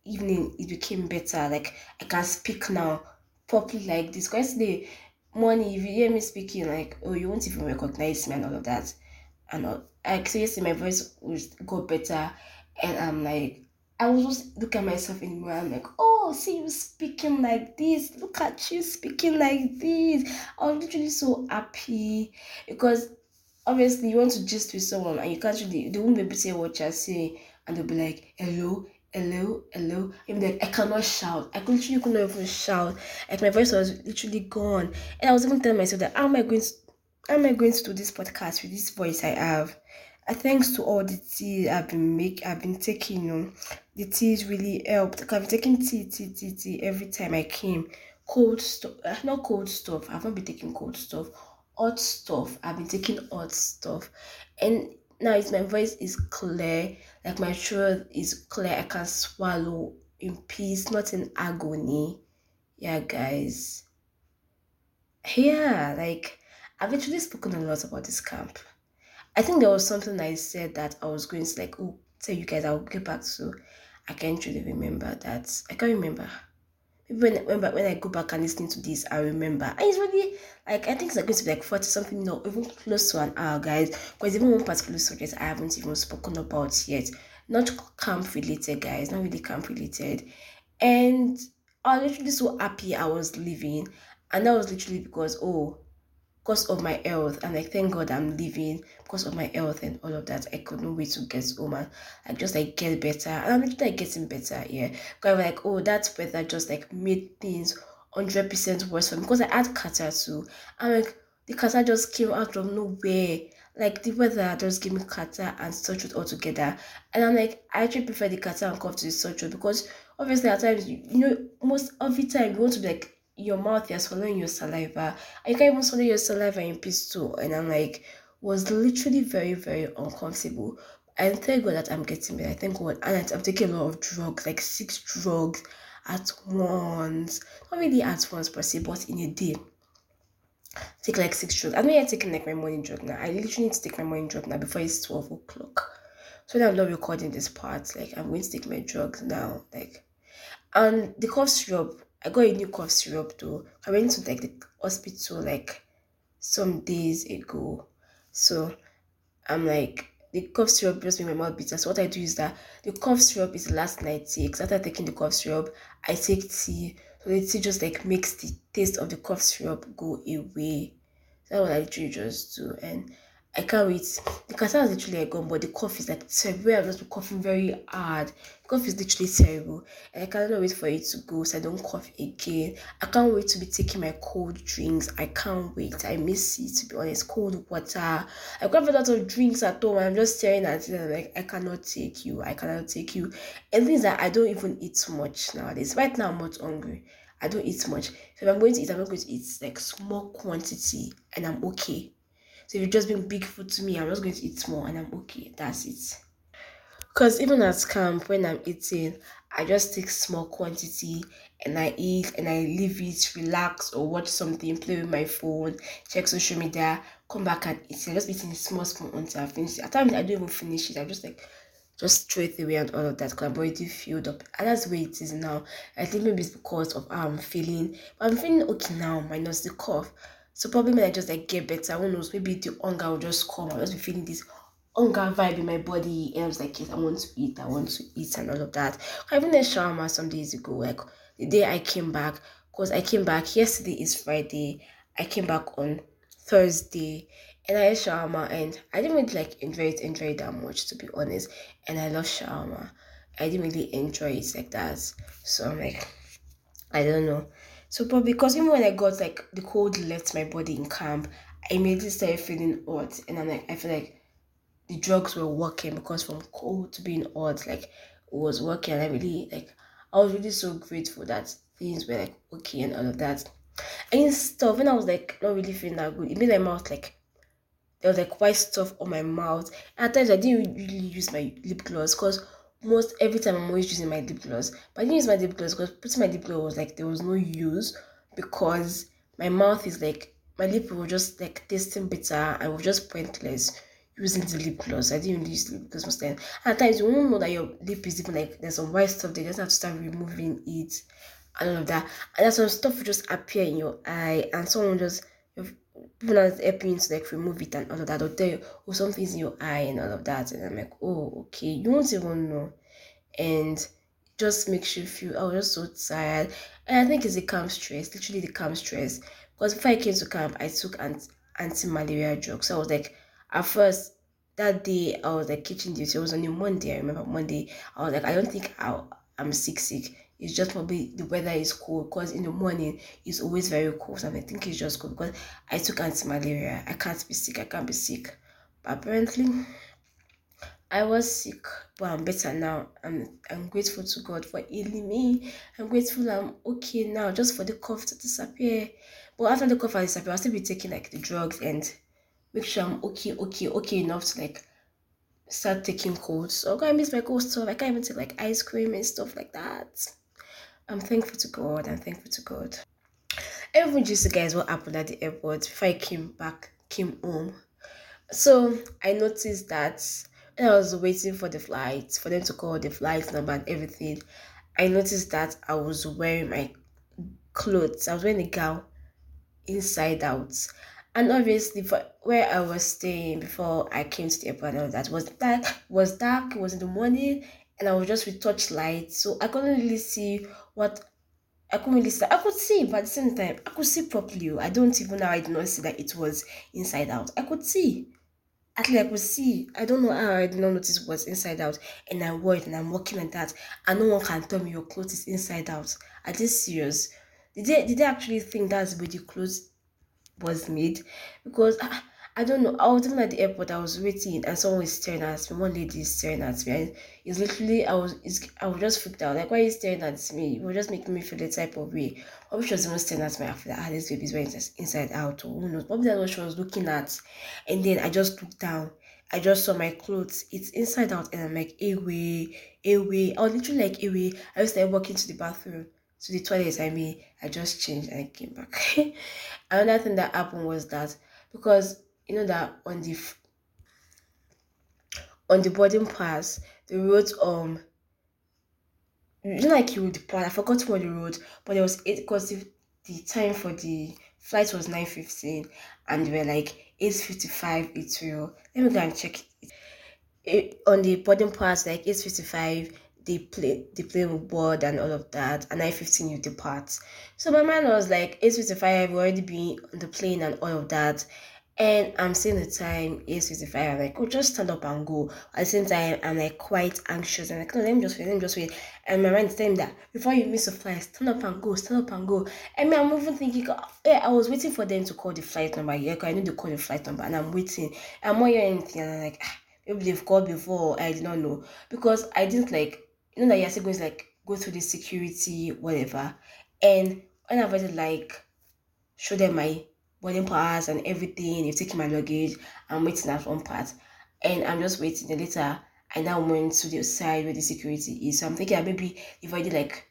evening it became better. Like I can speak now properly like this. Because the morning if you hear me speaking like oh you won't even recognize me and all of that. And all like yesterday my voice was got better and I'm like I was just look at myself in the mirror. I'm like, oh, see you speaking like this. Look at you speaking like this. I was literally so happy because obviously you want to gist with someone and you can't really they won't be able to say what you're saying and they'll be like, hello, hello, hello. I'm like, I cannot shout. I could literally couldn't even shout. Like my voice was literally gone. And I was even telling myself that how am I going to how am I going to do this podcast with this voice I have? Uh, thanks to all the tea I've been make I've been taking, you know, the teas really helped. I've been taking tea, tea, tea, tea every time I came. Cold stuff, uh, not cold stuff. I've not been taking cold stuff. Hot stuff. I've been taking hot stuff, and now it's my voice is clear. Like my throat is clear. I can swallow in peace, not in agony. Yeah, guys. Yeah, like I've actually spoken a lot about this camp. I think there was something I said that I was going to like, oh, tell you guys I'll get back to. I can't really remember that. I can't remember. When when, when I go back and listen to this, I remember. And it's really like I think it's like going to be like forty something, no, even close to an hour, guys. Because even one particular subject I haven't even spoken about yet. Not camp related, guys. Not really camp related. And I was literally so happy I was leaving, and that was literally because oh because of my health and like thank god i'm living because of my health and all of that i couldn't wait to get home and like just like get better and i'm literally like getting better yeah. Because I'm like oh that weather just like made things 100% worse for me because i had catarrh too. And like the catarrh just came out of nowhere. Like the weather just gave me catarrh and sore throat altogether. And i'm like i actually prefer the catarrh and cough to the throat because obviously at times you, you know most of the time you want to be like your mouth, you're swallowing your saliva. You can't even swallow your saliva in peace too. And I'm like, was literally very, very uncomfortable. And thank God that I'm getting better. Thank God. And I'm taking a lot of drugs, like six drugs at once. Not really at once per se, but in a day. Take like six drugs. I'm not yet taking like my morning drug now. I literally need to take my morning drug now before it's 12 o'clock. So I'm not recording this part. Like I'm going to take my drugs now. Like and the cough syrup I got a new cough syrup though. I went to like the hospital like some days ago. So I'm like the cough syrup just made my mouth bitter. So what I do is that the cough syrup is the last night take. After taking the cough syrup, I take tea. So the tea just like makes the taste of the cough syrup go away. So that's what I literally just do. And I can't wait. The catarrh is literally like gone, but the cough is like terrible. I've just been coughing very hard. The cough is literally terrible. And I cannot wait for it to go so I don't cough again. I can't wait to be taking my cold drinks. I can't wait. I miss it to be honest. Cold water. I got a lot of drinks at home. I'm just staring at it and like I cannot take you. I cannot take you. And things that I don't even eat much nowadays. Right now I'm not hungry. I don't eat much. So if I'm going to eat, I'm going to eat like small quantity and I'm okay. So if you're just being big food to me, I'm just going to eat more and I'm okay. That's it. Because even at camp, when I'm eating, I just take small quantity and I eat and I leave it, relax or watch something, play with my phone, check social media, come back and eat. I just eating small, small until I finish it. At times, I don't even finish it. I'm just like just it away and all of that because I'm already filled up. And that's the way it is now. I think maybe it's because of how I'm feeling. But I'm feeling okay now, minus the cough. So probably when I just like get better, who knows, maybe the hunger will just come. I'll just be feeling this hunger vibe in my body. And I was like, yes, I want to eat, I want to eat and all of that. I even had shawarma some days ago, like the day I came back, because I came back yesterday is Friday. I came back on Thursday and I had shawarma and I didn't really like enjoy it, enjoy it that much to be honest. And I love shawarma. I didn't really enjoy it like that. So I'm like, I don't know. So, but because even when I got like the cold left my body in camp, I immediately started feeling odd, and I'm like, I feel like the drugs were working because from cold to being odd, like it was working. And I really like, I was really so grateful that things were like okay and all of that. And stuff when I was like not really feeling that good, it made my mouth like there was like white stuff on my mouth. And at times I didn't really use my lip gloss because most every time I'm always using my lip gloss. But I didn't use my lip gloss because putting my lip gloss was like there was no use because my mouth is like my lip was just like tasting bitter I was just pointless using the lip gloss. I didn't use lip gloss most time. At times you won't know that your lip is even like there's some white stuff there, you just have to start removing it and all of that. And there's some stuff will just appear in your eye and someone just people are helping to like remove it and all of that. They'll tell you, oh, something's in your eye and all of that. And I'm like, oh, okay. You won't even know. And just makes you feel, oh, I was just so tired. And I think it's the camp stress, literally the camp stress. Because before I came to camp, I took anti malaria drugs. So I was like, at first, that day, I was like kitchen duty. It was on a Monday. I remember Monday. I was like, I don't think I'll, I'm sick, sick it's just probably the weather is cold because in the morning it's always very cold and I think it's just cold because I took anti-malaria. I can't be sick, I can't be sick. But apparently I was sick, but I'm better now. I'm I'm grateful to God for healing me. I'm grateful I'm okay now just for the cough to disappear. But after the cough has disappeared, I'll still be taking like the drugs and make sure I'm okay, okay, okay enough to like start taking colds. So I miss my cold stuff. I can't even take like ice cream and stuff like that. I'm thankful to God. I'm thankful to God. Even just guys what happened at the airport before I came back, came home. So I noticed that when I was waiting for the flight, for them to call the flight number and everything, I noticed that I was wearing my clothes. I was wearing a gown inside out. And obviously, for where I was staying before I came to the airport, and all that was dark. Was dark. It was in the morning, and I was just with torchlight, so I couldn't really see what I couldn't really see. I could see, but at the same time, I could see properly. I don't even know. I did not see that it was inside out. I could see. At least I could see. I don't know how I did not notice it was inside out. And I wore it and I'm walking like that. And no one can tell me your clothes is inside out. Are they serious? Did they did they actually think that's where the clothes was made? Because ah, I don't know. I was even at the airport. I was waiting, and someone was staring at me. One lady is staring at me, and it's literally I was. It's, I was just freaked out. Like, why are you staring at me? You were just making me feel the type of way. Probably she was even staring at me after that. Ah, this baby's wearing inside out, or who knows? Probably that's what she was looking at. And then I just looked down. I just saw my clothes. It's inside out, and I'm like, away, away. I was literally like, away. I was like walking to the bathroom to the toilet. I mean, I just changed and I came back. Another thing that happened was that because you know that on the on the boarding pass, the road um you know like you would depart. I forgot what the road, but it was eight because the, time for the flight was nine fifteen, and we were like eight fifty five. It will let me go and check it. it on the boarding pass like eight fifty five. They play the plane with board and all of that, and nine fifteen you depart. So my mind was like eight fifty five. We already be on the plane and all of that and I'm seeing the time, 8.55, I'm like, oh, just stand up and go. At the same time, I'm like quite anxious. And I'm like, no, let me just wait, let me just wait. And my mind is telling me that before you miss a flight, stand up and go, stand up and go. I mean, I'm even thinking, yeah, I was waiting for them to call the flight number. Yeah, because I need to call the flight number, and I'm waiting. I'm not hearing anything, and I'm like, ah, maybe they've called before, I did not know. Because I didn't like, you know, that you're still going to like go through the security, whatever. And when I've already like, show them my boarding pass and everything. They've taken my luggage. I'm waiting at one part. And I'm just waiting. And later, I now went to the side where the security is. So I'm thinking maybe if I did like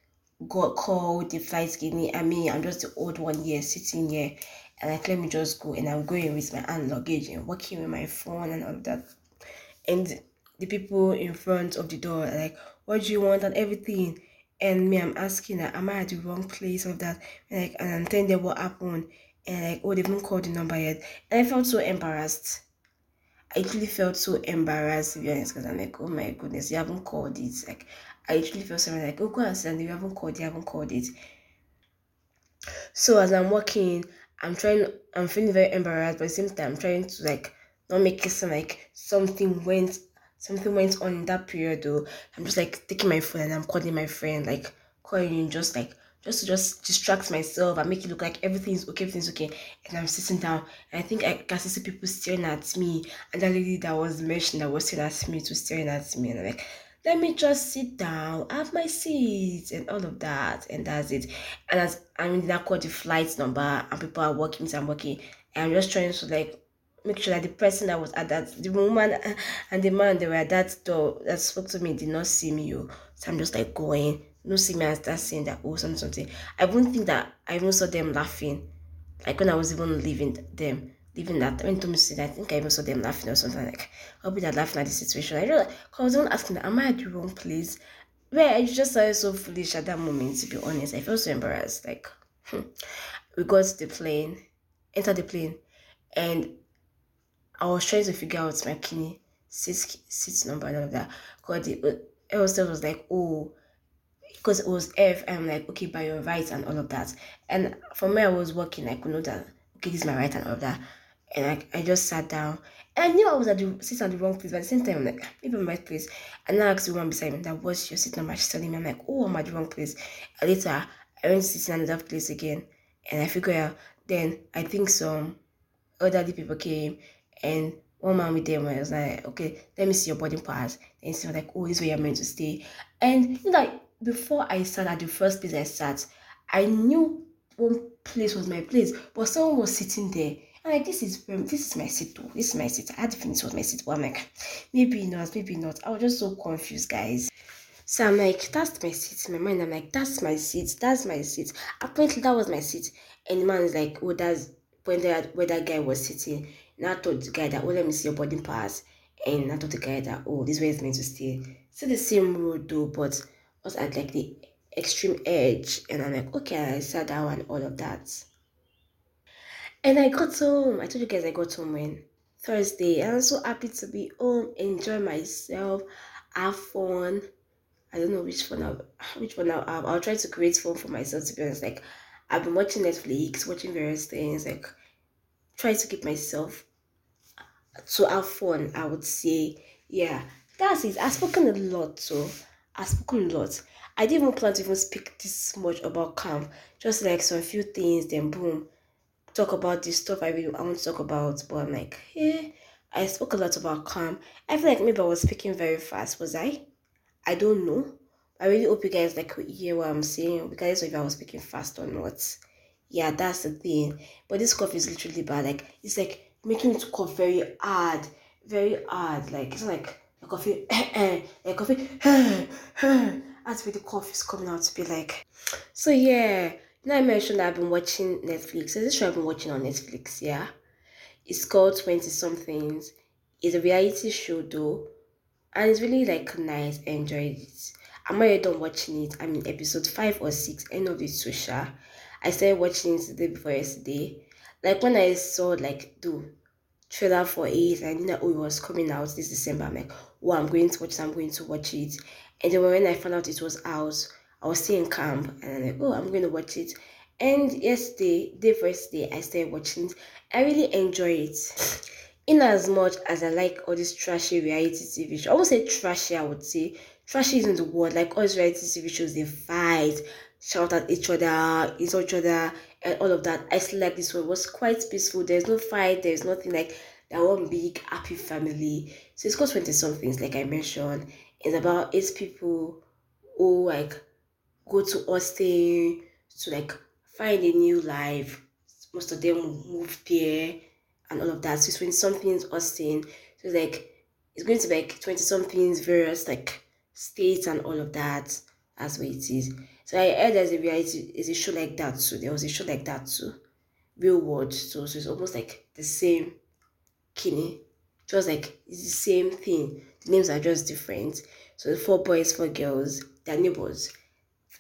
got called, the flight gave me, I mean, I'm just the old one here sitting here. And like, let me just go. And I'm going with my hand luggage and working with my phone and all that. And the people in front of the door like, what do you want and everything? And me, I'm asking am I at the wrong place of that? And like, and them what happened and like oh they've not called the number yet. And i felt so embarrassed. I actually felt so embarrassed to be honest because i'm like oh my goodness you haven't called it. Like i actually felt something like oh go and send you haven't called you haven't called it. So as i'm walking i'm trying i'm feeling very embarrassed but at the same time i'm trying to like not make it sound like something went something went on in that period though. I'm just like taking my phone and i'm calling my friend like calling him, just like just to just distract myself and make it look like everything's okay, everything's okay. And I'm sitting down and I think I can see people staring at me. And that lady that was mentioned that was staring at me to staring at me. And I'm like, let me just sit down, have my seat and all of that. And that's it. And as I'm in that call the flight number and people are walking, so I'm working. And I'm just trying to like make sure that the person that was at that the woman and the man they were at that door that spoke to me did not see me. Oh. So I'm just like going no see me as that saying that oh something something. I wouldn't think that I even saw them laughing. Like when I was even leaving them, leaving that when Tom said I think I even saw them laughing or something like I'll be that laughing at the situation. I just I was even asking am I at the wrong place? Where I just saw so foolish at that moment to be honest. I felt so embarrassed. Like hmm. we got to the plane, entered the plane, and I was trying to figure out my kidney seat seat number and all of that. Because the air was like, oh because it was F, I'm like, okay, by your right and all of that. And for me, I was working, I could know that, okay, this is my right and all of that. And I, I just sat down. And I knew I was at the sitting at the wrong place, but at the same time, I'm like, maybe I'm right place. And I asked the woman beside me, that was your seat number. She's telling me, I'm like, oh, I'm at the wrong place. And later, I went to sit in another place again. And I figured out, then I think some elderly people came and one man with them was like, okay, let me see your boarding pass. And was like, oh, this is where you're meant to stay. And you know, like before I sat at the first place I sat, I knew one place was my place, but someone was sitting there. And like this is this is my seat too. This is my seat. I had to finish was my seat, but I'm like, maybe not, maybe not. I was just so confused, guys. So I'm like, that's my seat. In my mind, I'm like, that's my seat. That's my seat. Apparently, that was my seat. And the man is like, oh, that's when that where that guy was sitting. And I told the guy that, oh, let me see your boarding pass. And I told the guy that, oh, this way is meant to stay. Still the same road though, but was at like the extreme edge. And I'm like, okay, I sat down and all of that. And I got home. I told you guys I got home when Thursday. And I'm so happy to be home, enjoy myself, have fun. I don't know which one I'll which one I'll have. I'll try to create fun for myself to be honest. Like I've been watching Netflix, watching various things, like try to keep myself to have fun, I would say. Yeah. That's it. I've spoken a lot, so I've spoken a lot. I didn't even plan to even speak this much about camp. Just like some few things, then boom. Talk about this stuff I really I want to talk about. But I'm like, yeah, I spoke a lot about camp. I feel like maybe I was speaking very fast, was I? I don't know. I really hope you guys like hear what I'm saying, because if I was speaking fast or not. Yeah, that's the thing. But this cough is literally bad. Like it's like making it to cough very hard, very hard. Like it's like a coffee, eh, eh, a coffee. Eh, as where the cough is coming out to be like. So yeah, now I mentioned I've been watching Netflix. Is this show I've been watching on Netflix? Yeah, it's called Twenty Somethings. It's a reality show though and it's really like nice. Enjoyed it. I'm already done watching it. I'm in episode five or six, end of the social. I started watching it the day before yesterday. Like when I saw like the trailer for it, I that oh, it was coming out this December. I'm like, oh, I'm going to watch it. I'm going to watch it. And then when I found out it was out, I was still in camp, and I'm like, oh, I'm going to watch it. And yesterday, the first day, I started watching it. I really enjoy it in as much as I like all these trashy reality TV shows, I won't say trashy, I would say trashy isn't the word. Like all these reality TV shows, they fight, shout at each other, insult each other, and all of that. I still like this one. It was quite peaceful. There's no fight. There's nothing like that one big happy family. So it's called twenty somethings, like I mentioned. It's about eight people who like go to Austin to like find a new life. Most of them move there and all of that. So it's 20 somethings Austin. So it's like it's going to be like 20 somethings various like states and all of that. That's what it is. So I heard there's a reality is a show like that too. There was a show like that too. Real world. So, so it's almost like the same kidney. Just like it's the same thing. The names are just different. So the four boys, four girls, they're neighbors.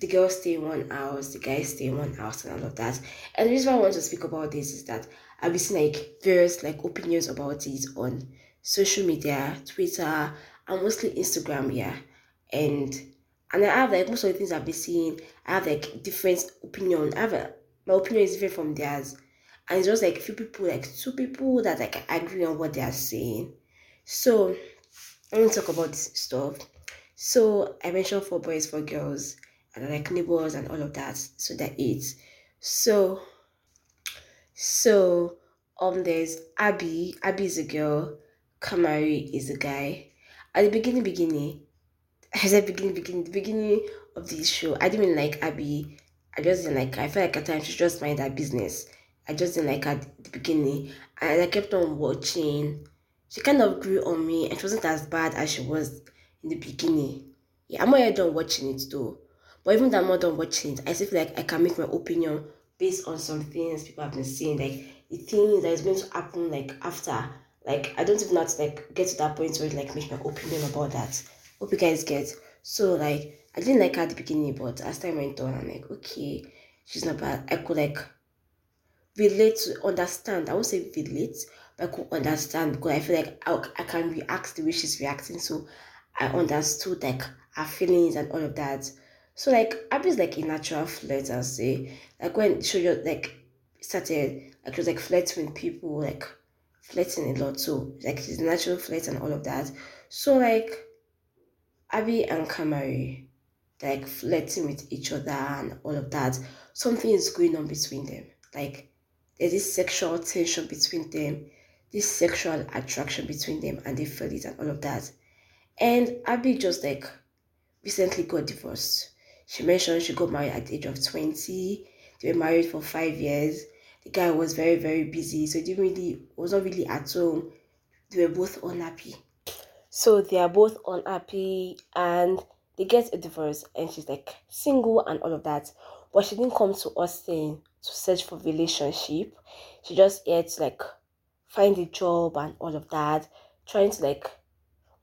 The girls stay in one house, the guys stay in one house and all of that. And the reason why I want to speak about this is that I've been seeing like various like opinions about it on social media, Twitter, and mostly Instagram, yeah. And and I have like most of the things I've been seeing, I have like different opinion. I have a, my opinion is different from theirs. And it's just like a few people, like two people that like agree on what they are saying. So I want to talk about this stuff. So I mentioned four boys, four girls, and like neighbors and all of that. So that is so so um there's Abby. Abby is a girl. Kamari is a guy. At the beginning, beginning, I said beginning, beginning, the beginning of this show, I didn't like Abby. I just didn't like her. I felt like at times she just mind her business. I just didn't like her at the beginning. And I kept on watching. She kind of grew on me and she wasn't as bad as she was in the beginning. Yeah, I'm already done watching it though. But even though I'm not done watching it, I still feel like I can make my opinion based on some things people have been saying, like the things that is going to happen like after. Like I don't even know to like get to that point where like make my opinion about that. Hope you guys get. So like I didn't like her at the beginning, but as time went on, I'm like, okay, she's not bad. I could like relate to understand. I won't say relate, but I could understand because I feel like I, I can react the way she's reacting. So I understood like her feelings and all of that. So like Abby's like a natural flirt, I'll say. Like when she just like started like she was like flirting with people, like flirting a lot too. Like she's natural flirt and all of that. So like Abby and Kamari like flirting with each other and all of that. Something is going on between them. Like there's this sexual tension between them, this sexual attraction between them, and they feel it and all of that. And Abby just like recently got divorced. She mentioned she got married at the age of 20. They were married for five years. The guy was very, very busy, so he didn't really was not really at home. They were both unhappy. So they are both unhappy and they get a divorce and she's like single and all of that. But she didn't come to Austin to search for relationship. She just here to like find a job and all of that, trying to like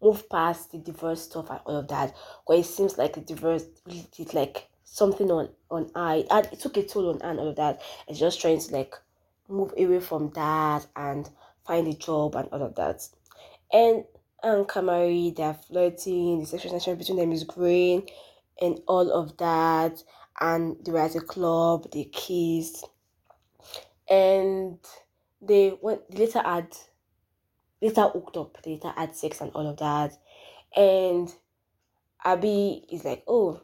move past the divorce stuff and all of that. But it seems like the divorce really did like something on on I and it took a toll on and all of that. And just trying to like move away from that and find a job and all of that. And and Kamari, they're flirting, the sexual tension between them is growing and all of that. And they were at a club, they kissed. And they went later had later hooked up, later had sex and all of that. And Abby is like, oh,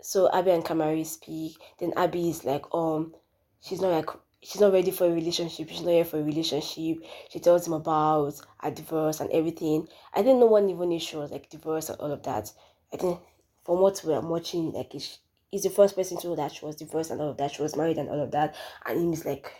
so Abby and Kamari speak. Then Abby is like, um, she's not like she's not ready for a relationship. She's not here for a relationship. She tells him about a divorce and everything. I think no one even was like divorced and all of that. I think from what we're watching, like he's the first person to know that she was divorced and all of that. She was married and all of that. And he's like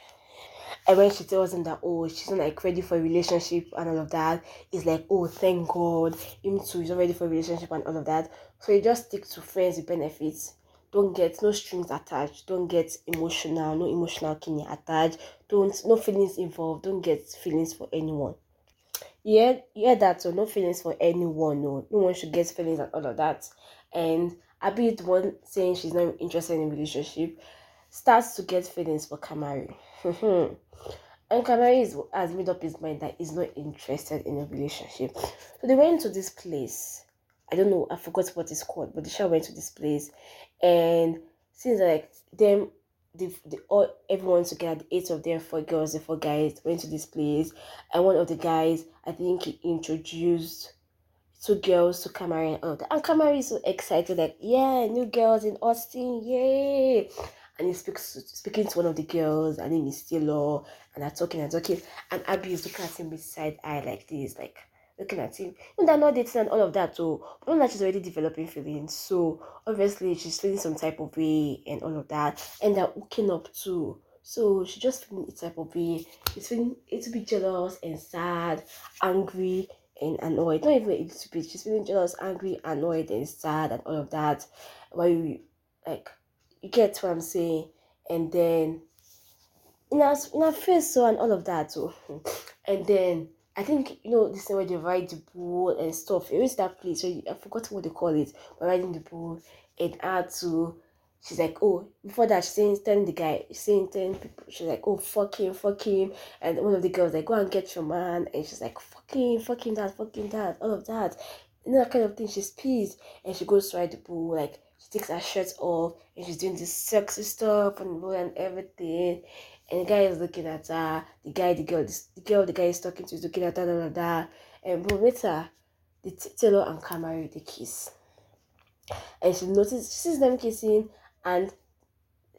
and when she tells him that oh she's not like ready for a relationship and all of that, he's like oh thank God him too he's not ready for a relationship and all of that. So you just stick to friends with benefits. Don't get no strings attached. Don't get emotional, no emotional kinny attached. Don't no feelings involved. Don't get feelings for anyone. Yeah, yeah, that so no feelings for anyone. No, no one should get feelings and all of that. And Abby, the one saying she's not interested in relationship, starts to get feelings for Kamari. and Kamari is, has made up his mind that he's not interested in a relationship. So they went to this place. I don't know, I forgot what it's called, but the show went to this place. And since like them the, the all everyone together, the eight of them, four girls, the four guys went to this place, and one of the guys, I think he introduced two girls to Kamari and all that. And Kamari is so excited, like, yeah, new girls in Austin, yay! and he speaks speaking to one of the girls. Her name is Taylor, and they're talking and talking. And Abby is looking at him with side eye like this, like looking at him. And they're not dating and all of that. So, but that she's already developing feelings. So obviously she's feeling some type of way and all of that. And they're hooking up too. So she just feeling a type of way. She's feeling a little bit jealous and sad, angry and annoyed. Not even a little bit. She's feeling jealous, angry, annoyed, and sad and all of that. Why you like you get what I'm saying? And then in our in our face so and all of that so and then I think you know this is where they ride the bull and stuff. It was that place where I forgot what they call it, but riding the bull and had to she's like, oh, before that, she's saying, telling the guy, she's saying, telling people, she's like, oh, fuck him, fuck him. And one of the girls, like, go and get your man. And she's like, fuck him, fuck him, that, fuck him, that, all of that. You know, that kind of thing. She's pissed. And she goes to ride the bull, like, she takes her shirt off and she's doing this sexy stuff and and everything. And the guy is looking at her. The guy, the girl, this, the girl, the guy is talking to is looking at her, da, da, da. And boom, later, the Taylor and Kamari they kiss. And she notices, she sees them kissing, and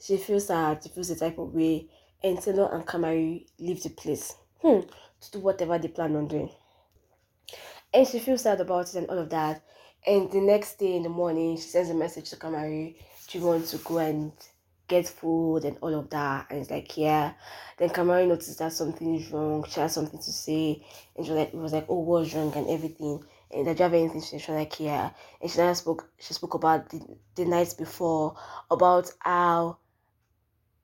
she feels sad. She feels the type of way. And Taylor and Kamari leave the place hmm, to do whatever they plan on doing. And she feels sad about it and all of that. And the next day in the morning, she sends a message to Kamari. She wants to go and get food and all of that. And it's like, yeah. Then Kamari noticed that something is wrong. She has something to say. And she was like, it was like, oh, what's wrong and everything. And did you have anything? She was like, yeah. And she then spoke, she spoke about the, the nights before, about how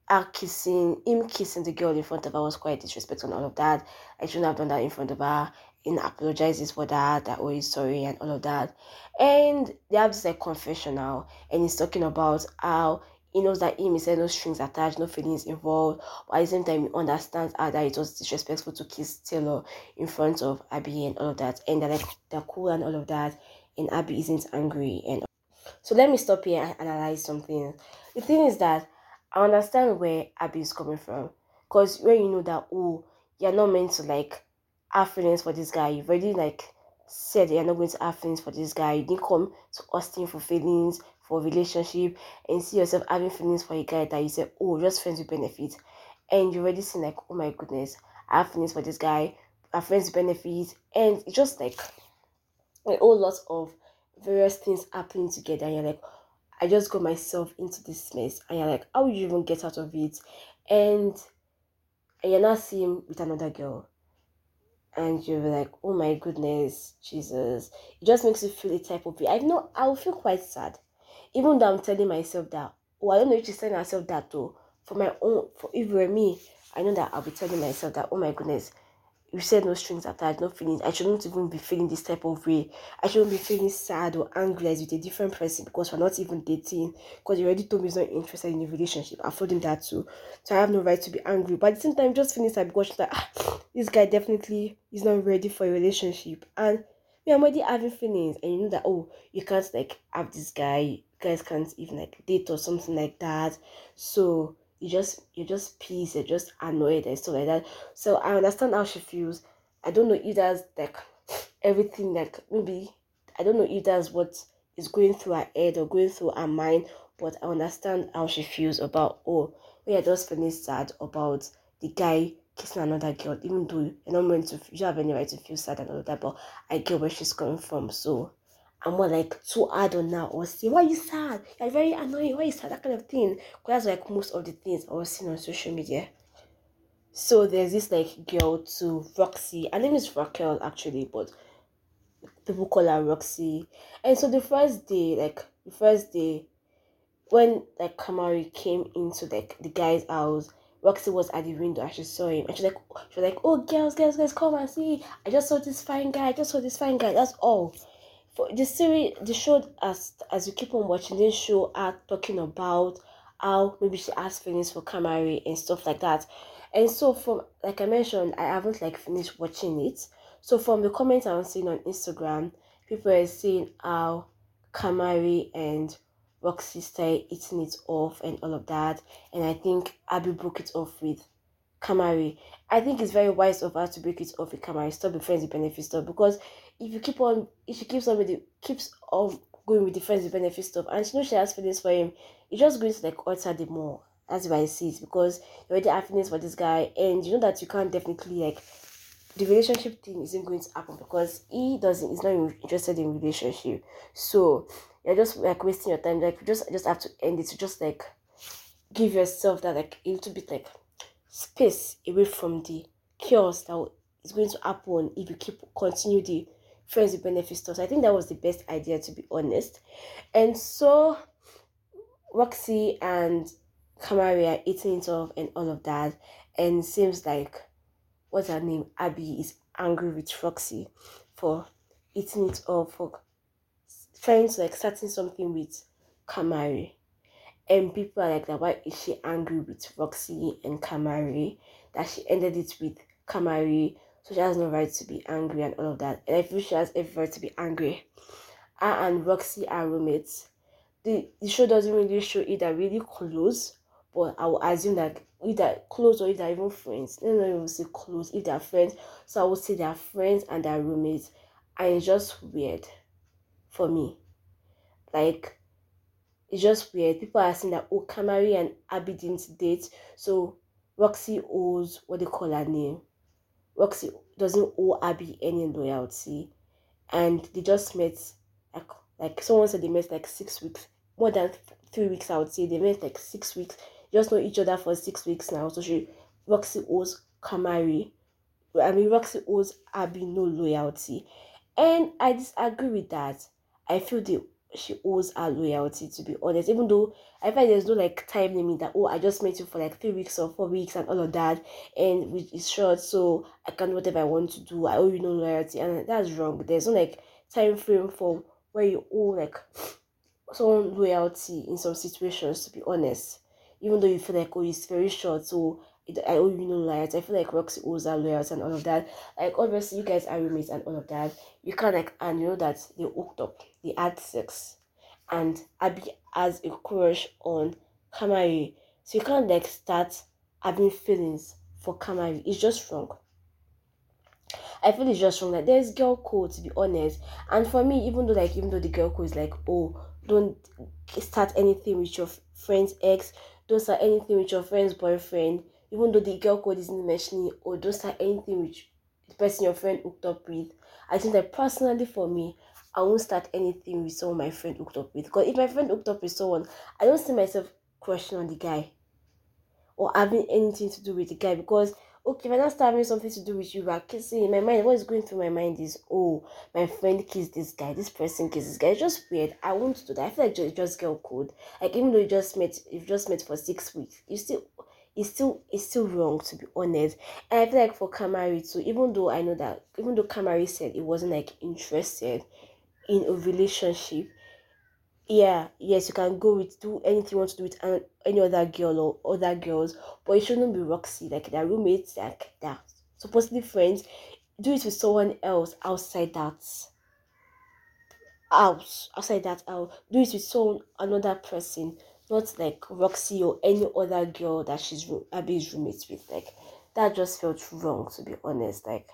her kissing, him kissing the girl in front of her was quite disrespectful and all of that. I shouldn't have done that in front of her and apologizes for that, that oh he's sorry and all of that. And they have this like confessional and he's talking about how he knows that him is no strings attached, no feelings involved, but at the same time he understands how that it was disrespectful to kiss Taylor in front of Abby and all of that. And they're like they're cool and all of that, and Abby isn't angry and so let me stop here and analyze something. The thing is that I understand where Abby is coming from. Because when you know that oh you're not meant to like have feelings for this guy. You've already like said you're not going to have feelings for this guy. You didn't come to Austin for feelings, for relationship, and see yourself having feelings for a guy that you said, oh, just friends with benefits. And you're already seen like, oh my goodness, I have feelings for this guy, I have friends with benefits, and it's just like a whole lot of various things happening together. And you're like, I just got myself into this mess, and you're like, how would you even get out of it? And you're not seeing with another girl and you're like, oh my goodness, Jesus. It just makes you feel a type of way. I know I will feel quite sad. Even though I'm telling myself that, oh, I don't know if she's telling herself that though. For my own, for if it were me, I know that I'll be telling myself that, oh my goodness, you said no strings attached, no feelings. I shouldn't even be feeling this type of way. I shouldn't be feeling sad or angry as with a different person because we're not even dating. Because you already told me he's not interested in a relationship. I told him that too. So I have no right to be angry. But at the same time, just feeling sad because she's like, ah, this guy definitely is not ready for a relationship. And me, I'm already having feelings. And you know that, oh, you can't like have this guy. Guys can't even like date or something like that. So you just you're just pissed, you're just annoyed and stuff like that. So I understand how she feels. I don't know if that's like everything like maybe I don't know if that's what is going through her head or going through her mind, but I understand how she feels about oh we are just feeling sad about the guy kissing another girl, even though you're not meant to you have any right to feel sad and all that, but I get where she's coming from. So I'm more like too hard on now or say, why you sad? You're very annoying, why you sad? That kind of thing. Because that's like most of the things I was seeing on social media. So there's this like girl to Roxy. Her name is Raquel actually, but people call her Roxy. And so the first day, like the first day, when like Kamari came into like the guy's house, Roxy was at the window and she saw him and she's like she was like, Oh girls, girls, girls, come and see. I just saw this fine guy, I just saw this fine guy, that's all for the series the show as as you keep on watching this show are talking about how maybe she has feelings for Kamari and stuff like that. And so from like I mentioned, I haven't like finished watching it. So from the comments I'm seeing on Instagram, people are saying how Kamari and Roxy started eating it off and all of that. And I think Abby broke it off with Kamari. I think it's very wise of her to break it off with Kamari. Stop the friends with benefit stuff because if you keep on, if she keeps on with the keeps on going with the friends with benefit stuff, and she knows she has feelings for him, it's just going to like alter the more. That's why I see it because you already have feelings for this guy, and you know that you can't definitely like the relationship thing isn't going to happen because he doesn't he's not interested in relationship so you're just like wasting your time like you just just have to end it to just like give yourself that like a little bit like space away from the chaos that is going to happen if you keep continue the friends with benefits. I think that was the best idea to be honest. And so Roxy and Kamari are eating it off and all of that. And seems like what's her name? Abby is angry with Roxy for eating it off for trying to like starting something with Kamari. And people are like that why is she angry with Roxy and Kamari? That she ended it with Kamari so she has no right to be angry and all of that. And I feel she has every right to be angry. I and Roxy are roommates. The, the show doesn't really show either really close, but I will assume that either close or either even friends. Let me even say close if they're friends. So I would say they're friends and they're roommates. And it's just weird for me. Like it's just weird. People are saying that oh Kamari and Abby didn't date. So Roxy owes what they call her name. Roxy doesn't owe Abby any loyalty, and they just met like like someone said they met like six weeks, more than three weeks. I would say they met like six weeks. just know each other for six weeks now. So she Roxy owes Kamari, I mean Roxy owes Abby no loyalty, and I disagree with that. I feel they she owes her loyalty to be honest. Even though i find there's no like time limit that oh i just met you for like three weeks or four weeks and all of that and which is short so i can do whatever i want to do. I owe you no loyalty. And that's wrong. There's no like time frame for where you owe like someone loyalty in some situations to be honest. Even though you feel like oh it's very short so I owe you no loyalty. I feel like Roxy owes her loyalty and all of that. Like obviously you guys are roommates and all of that. You can like and you know that they hooked up, they had sex, and Abby has a crush on Kamari. So you can't like start having feelings for Kamari. It's just wrong. I feel it's just wrong. Like there's girl code to be honest. And for me, even though like even though the girl code is like, oh, don't start anything with your friend's ex, don't start anything with your friend's boyfriend even though the girl code isn't mentioning or don't start anything with the person your friend hooked up with. I think that personally for me, I won't start anything with someone my friend hooked up with. Because if my friend hooked up with someone, I don't see myself crushing on the guy or having anything to do with the guy because okay, if I not start having something to do with you, but kissing in my mind, what is going through my mind is, oh, my friend kissed this guy, this person kissed this guy. It's just weird. I won't do that. I feel like just, just girl code. Like even though you just met, you've just met for six weeks, you still it's still it's still wrong to be honest. And I feel like for Kamari too, even though I know that even though Kamari said it wasn't like interested in a relationship, yeah, yes, you can go with do anything you want to do with an, any other girl or other girls, but it shouldn't be Roxy, like their roommates, like they're supposedly friends. Do it with someone else outside that house, outside that house. Do it with someone another person, not like Roxy or any other girl that she's Abby's roommates with. Like that just felt wrong to be honest. Like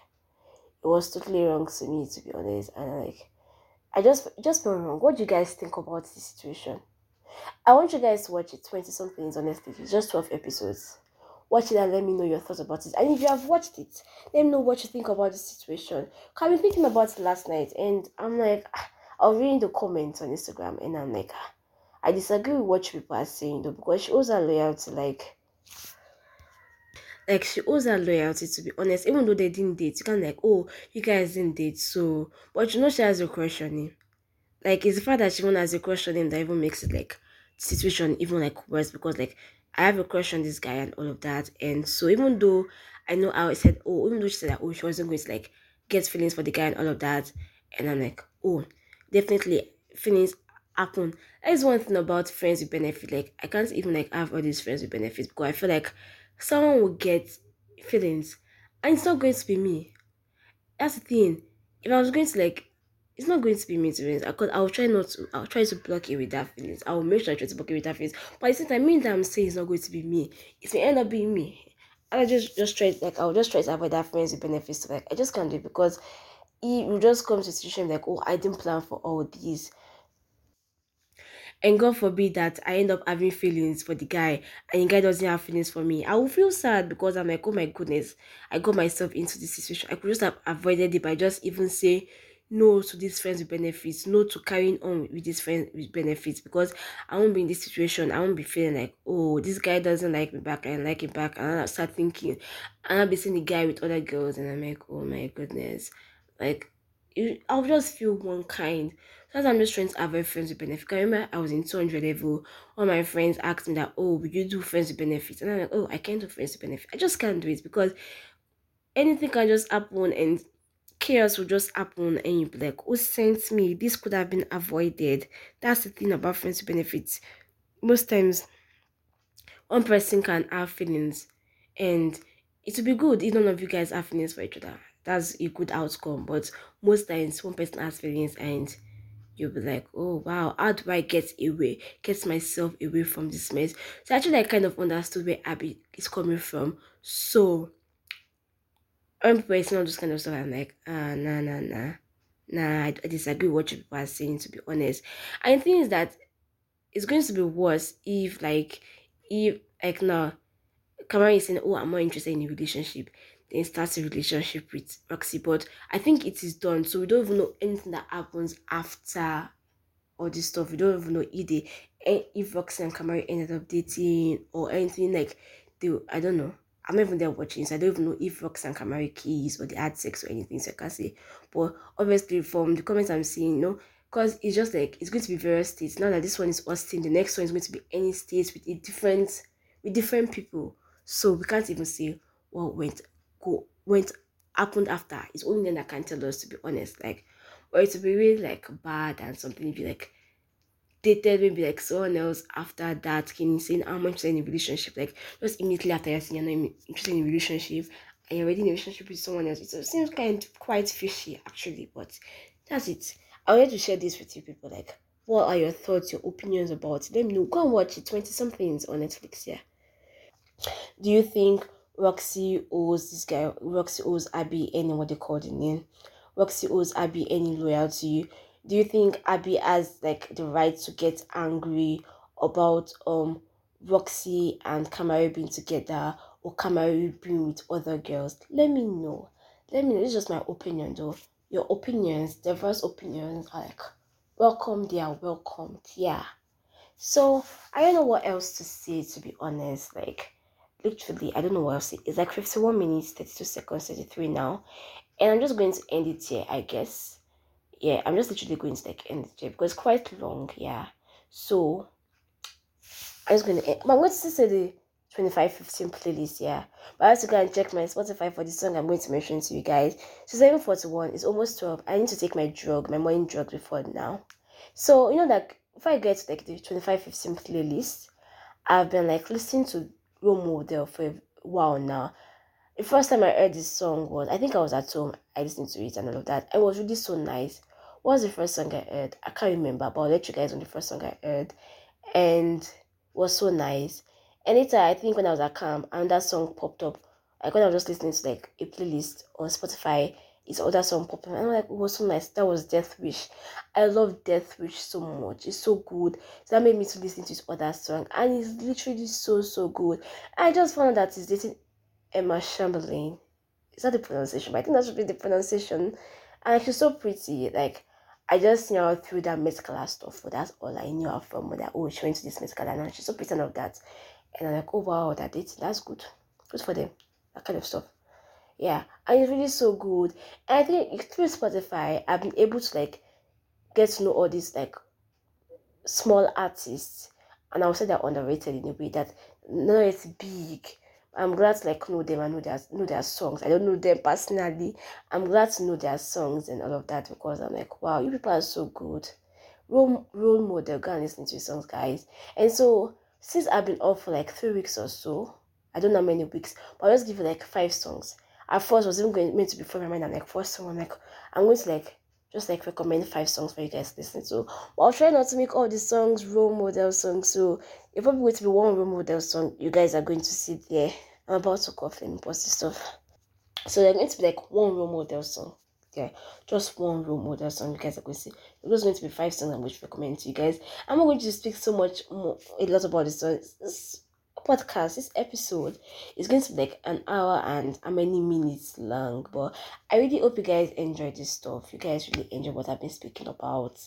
it was totally wrong to me to be honest, and like I just just felt wrong. What do you guys think about this situation? I want you guys to watch it. Twenty somethings honestly. It's just twelve episodes. Watch it and let me know your thoughts about it. And if you have watched it, let me know what you think about the situation. I've been thinking about it last night, and I'm like, I was reading the comments on Instagram, and I'm like, ah, I disagree with what people are saying though, because she owes her loyalty, like like she owes her loyalty to be honest even though they didn't date. You can't like oh you guys didn't date so but you know she has a crush on him. Like it's the fact that she even has a crush on him that even makes it like situation even like worse because like I have a crush on this guy and all of that. And so even though I know I said oh even though she said that oh she wasn't going to like get feelings for the guy and all of that. And I'm like oh definitely feelings happen that is one thing about friends with benefit like I can't even like have all these friends with benefits because I feel like someone will get feelings and it's not going to be me that's the thing if I was going to like it's not going to be me to be honest. I'll try not to. I'll try to block it with that feelings. I'll make sure I try to block it with that feelings. But at the same mean that I'm saying it's not going to be me. It's it may end up being me. And I just just try like I'll just try to avoid that friends with benefits. Like I just can't do it because it will just come to a situation like oh I didn't plan for all these. And God forbid that I end up having feelings for the guy and the guy doesn't have feelings for me. I will feel sad because I'm like, oh my goodness, I got myself into this situation. I could just have avoided it by just even say no to these friends with benefits, no to carrying on with these friends with benefits because I won't be in this situation. I won't be feeling like, oh, this guy doesn't like me back, I like him back. And I'll start thinking, and I'll be seeing the guy with other girls, and I'm like, oh my goodness. Like, I'll just feel one kind. So I'm just trying to avoid friends with benefits. I remember I was in 200 level. All my friends asked me that, oh, you do friends with benefits? And I'm like, oh, I can't do friends with benefits. I just can't do it because anything can just happen and chaos will just happen and you'll be like, who sent me? This could have been avoided. That's the thing about friends with benefits. Most times, one person can have feelings and it will be good if none of you guys have feelings for each other. That's a good outcome. But most times, one person has feelings and you'll be like, oh wow, how do I get away, get myself away from this mess? So actually, I kind of understood where Abby is coming from. So when people are saying all this kind of stuff, I'm like, ah, nah, nah, nah. Nah, I, I disagree with what people are saying, to be honest. And the thing is that it's going to be worse if, like, if, like, now, Kamari is saying, oh, I'm more interested in a relationship, then starts a relationship with Roxy. But I think it is done, so we don't even know anything that happens after all this stuff. We don't even know if they, eh, if Roxy and Kamari ended up dating or anything like they, I don't know. I'm even there watching, so I don't even know if Rox and Kamari kiss or they had sex or anything, so I can't say. But obviously, from the comments I'm seeing, you know, because it's just like it's going to be various states. Now that this one is Austin, the next one is going to be any states with a different with different people. So we can't even say what went go went happened after. It's only then that can tell us to be honest. Like, or it will be really like bad and something be like dated maybe like someone else after that can you saying ah, I'm interested in a relationship like just immediately after you're saying you're not interested in a relationship and you're already in a relationship with someone else it seems kind of quite fishy actually but that's it I wanted to share this with you people like what are your thoughts your opinions about it let me know go and watch it 20 somethings on Netflix yeah do you think Roxy owes this guy Roxy owes Abby any what they call the name Roxy owes Abby any loyalty do you think Abby has like the right to get angry about um Roxy and Kamari being together or Kamari being with other girls? Let me know. Let me know. It's just my opinion though. Your opinions, diverse opinions like welcome, they are welcomed. Yeah. So I don't know what else to say to be honest. Like literally I don't know what else it is like 51 minutes 32 seconds 33 now. And I'm just going to end it here I guess. Yeah I'm just literally going to like end it here because it's quite long yeah. So I'm just going to end, I'm going to say the 2515 playlist yeah. But I have to go and check my Spotify for the song I'm going to mention to you guys. So 741 is almost 12 I need to take my drug my morning drug before now. So you know like if I get like the 2515 playlist I've been like listening to role model for a while now. The first time I heard this song was I think I was at home. I listened to it and all of that. It was really so nice. What was the first song I heard? I can't remember, but I'll let you guys on the first song I heard. And was so nice. Anytime I think when I was at camp and that song popped up, like when I was just listening to like a playlist on Spotify, his other song up. And I'm like, it was so nice. That was Death Wish. I love Death Wish so much. It's so good. So that made me to listen to his other song. And it's literally so, so good. I just found out that he's dating Emma Chamberlain. Is that the pronunciation? But I think that should be the pronunciation. And she's so pretty. Like, I just you know through that medical stuff. But that's all I knew her from. That, oh, she went to this medical and she's so pretty of that. And I'm like, oh, wow, that dating. That's good. Good for them. That kind of stuff yeah and it's really so good. And i think through spotify i've been able to like get to know all these like small artists and i would say they're underrated in a way that no it's big. I'm glad to like know them and know their know their songs. I don't know them personally. I'm glad to know their songs and all of that because i'm like wow you people are so good. Role role model go and listen to your songs guys. And so since i've been off for like three weeks or so i don't know how many weeks but i'll just give you like five songs at first was even going meant to be for my mind. I'm like, I'm like, I'm going to like just like recommend five songs for you guys to listen to. I'll try not to make all the songs role model songs. So if probably going to be one role model song you guys are going to see there. I'm about to cough and post this stuff. So they're going to be like one role model song. Yeah, just one role model song you guys are going to see. It was going to be five songs I'm going to recommend to you guys. I'm not going to speak so much more a lot about this song. It's, podcast, this episode is going to be like an hour and how many minutes long. But I really hope you guys enjoy this stuff. You guys really enjoy what I've been speaking about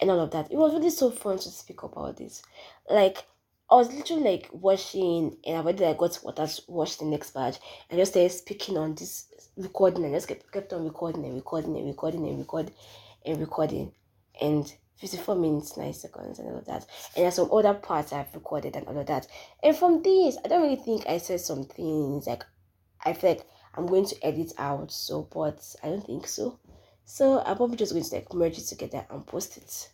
and all of that. It was really so fun to speak about this. Like I was literally like washing and I already like got water to wash the next batch and just started speaking on this recording and just kept, kept on recording and recording and recording and recording and recording and 54 minutes 9 seconds and all of that. And there's some other parts i've recorded and all of that. And from this i don't really think i said some things like i feel like i'm going to edit out so but i don't think so. So i'm probably just going to like merge it together and post it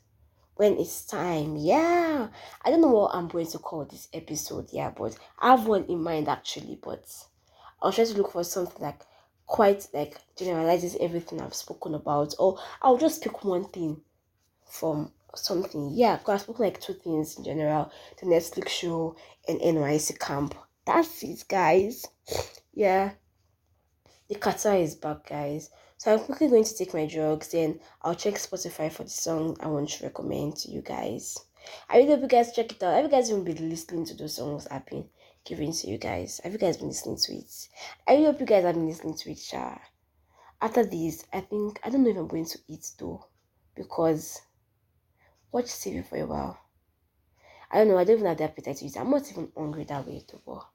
when it's time. Yeah. I don't know what i'm going to call this episode yeah but i have one in mind actually but i'll try to look for something like quite like generalizes everything i've spoken about or i'll just pick one thing from something. Yeah, because I spoke like two things in general the Netflix show and NYSC camp. That's it, guys. Yeah, the kata is back, guys. So I'm quickly going to take my drugs, then I'll check Spotify for the song I want to recommend to you guys. I really hope you guys check it out. Have you guys even been listening to those songs I've been giving to you guys? Have you guys been listening to it? I really hope you guys have been listening to it, Sha. After this, I think I don't know if I'm going to eat though, because watch TV for a while. I don't know, I don't even have the appetite to eat. I'm not even hungry that way too, but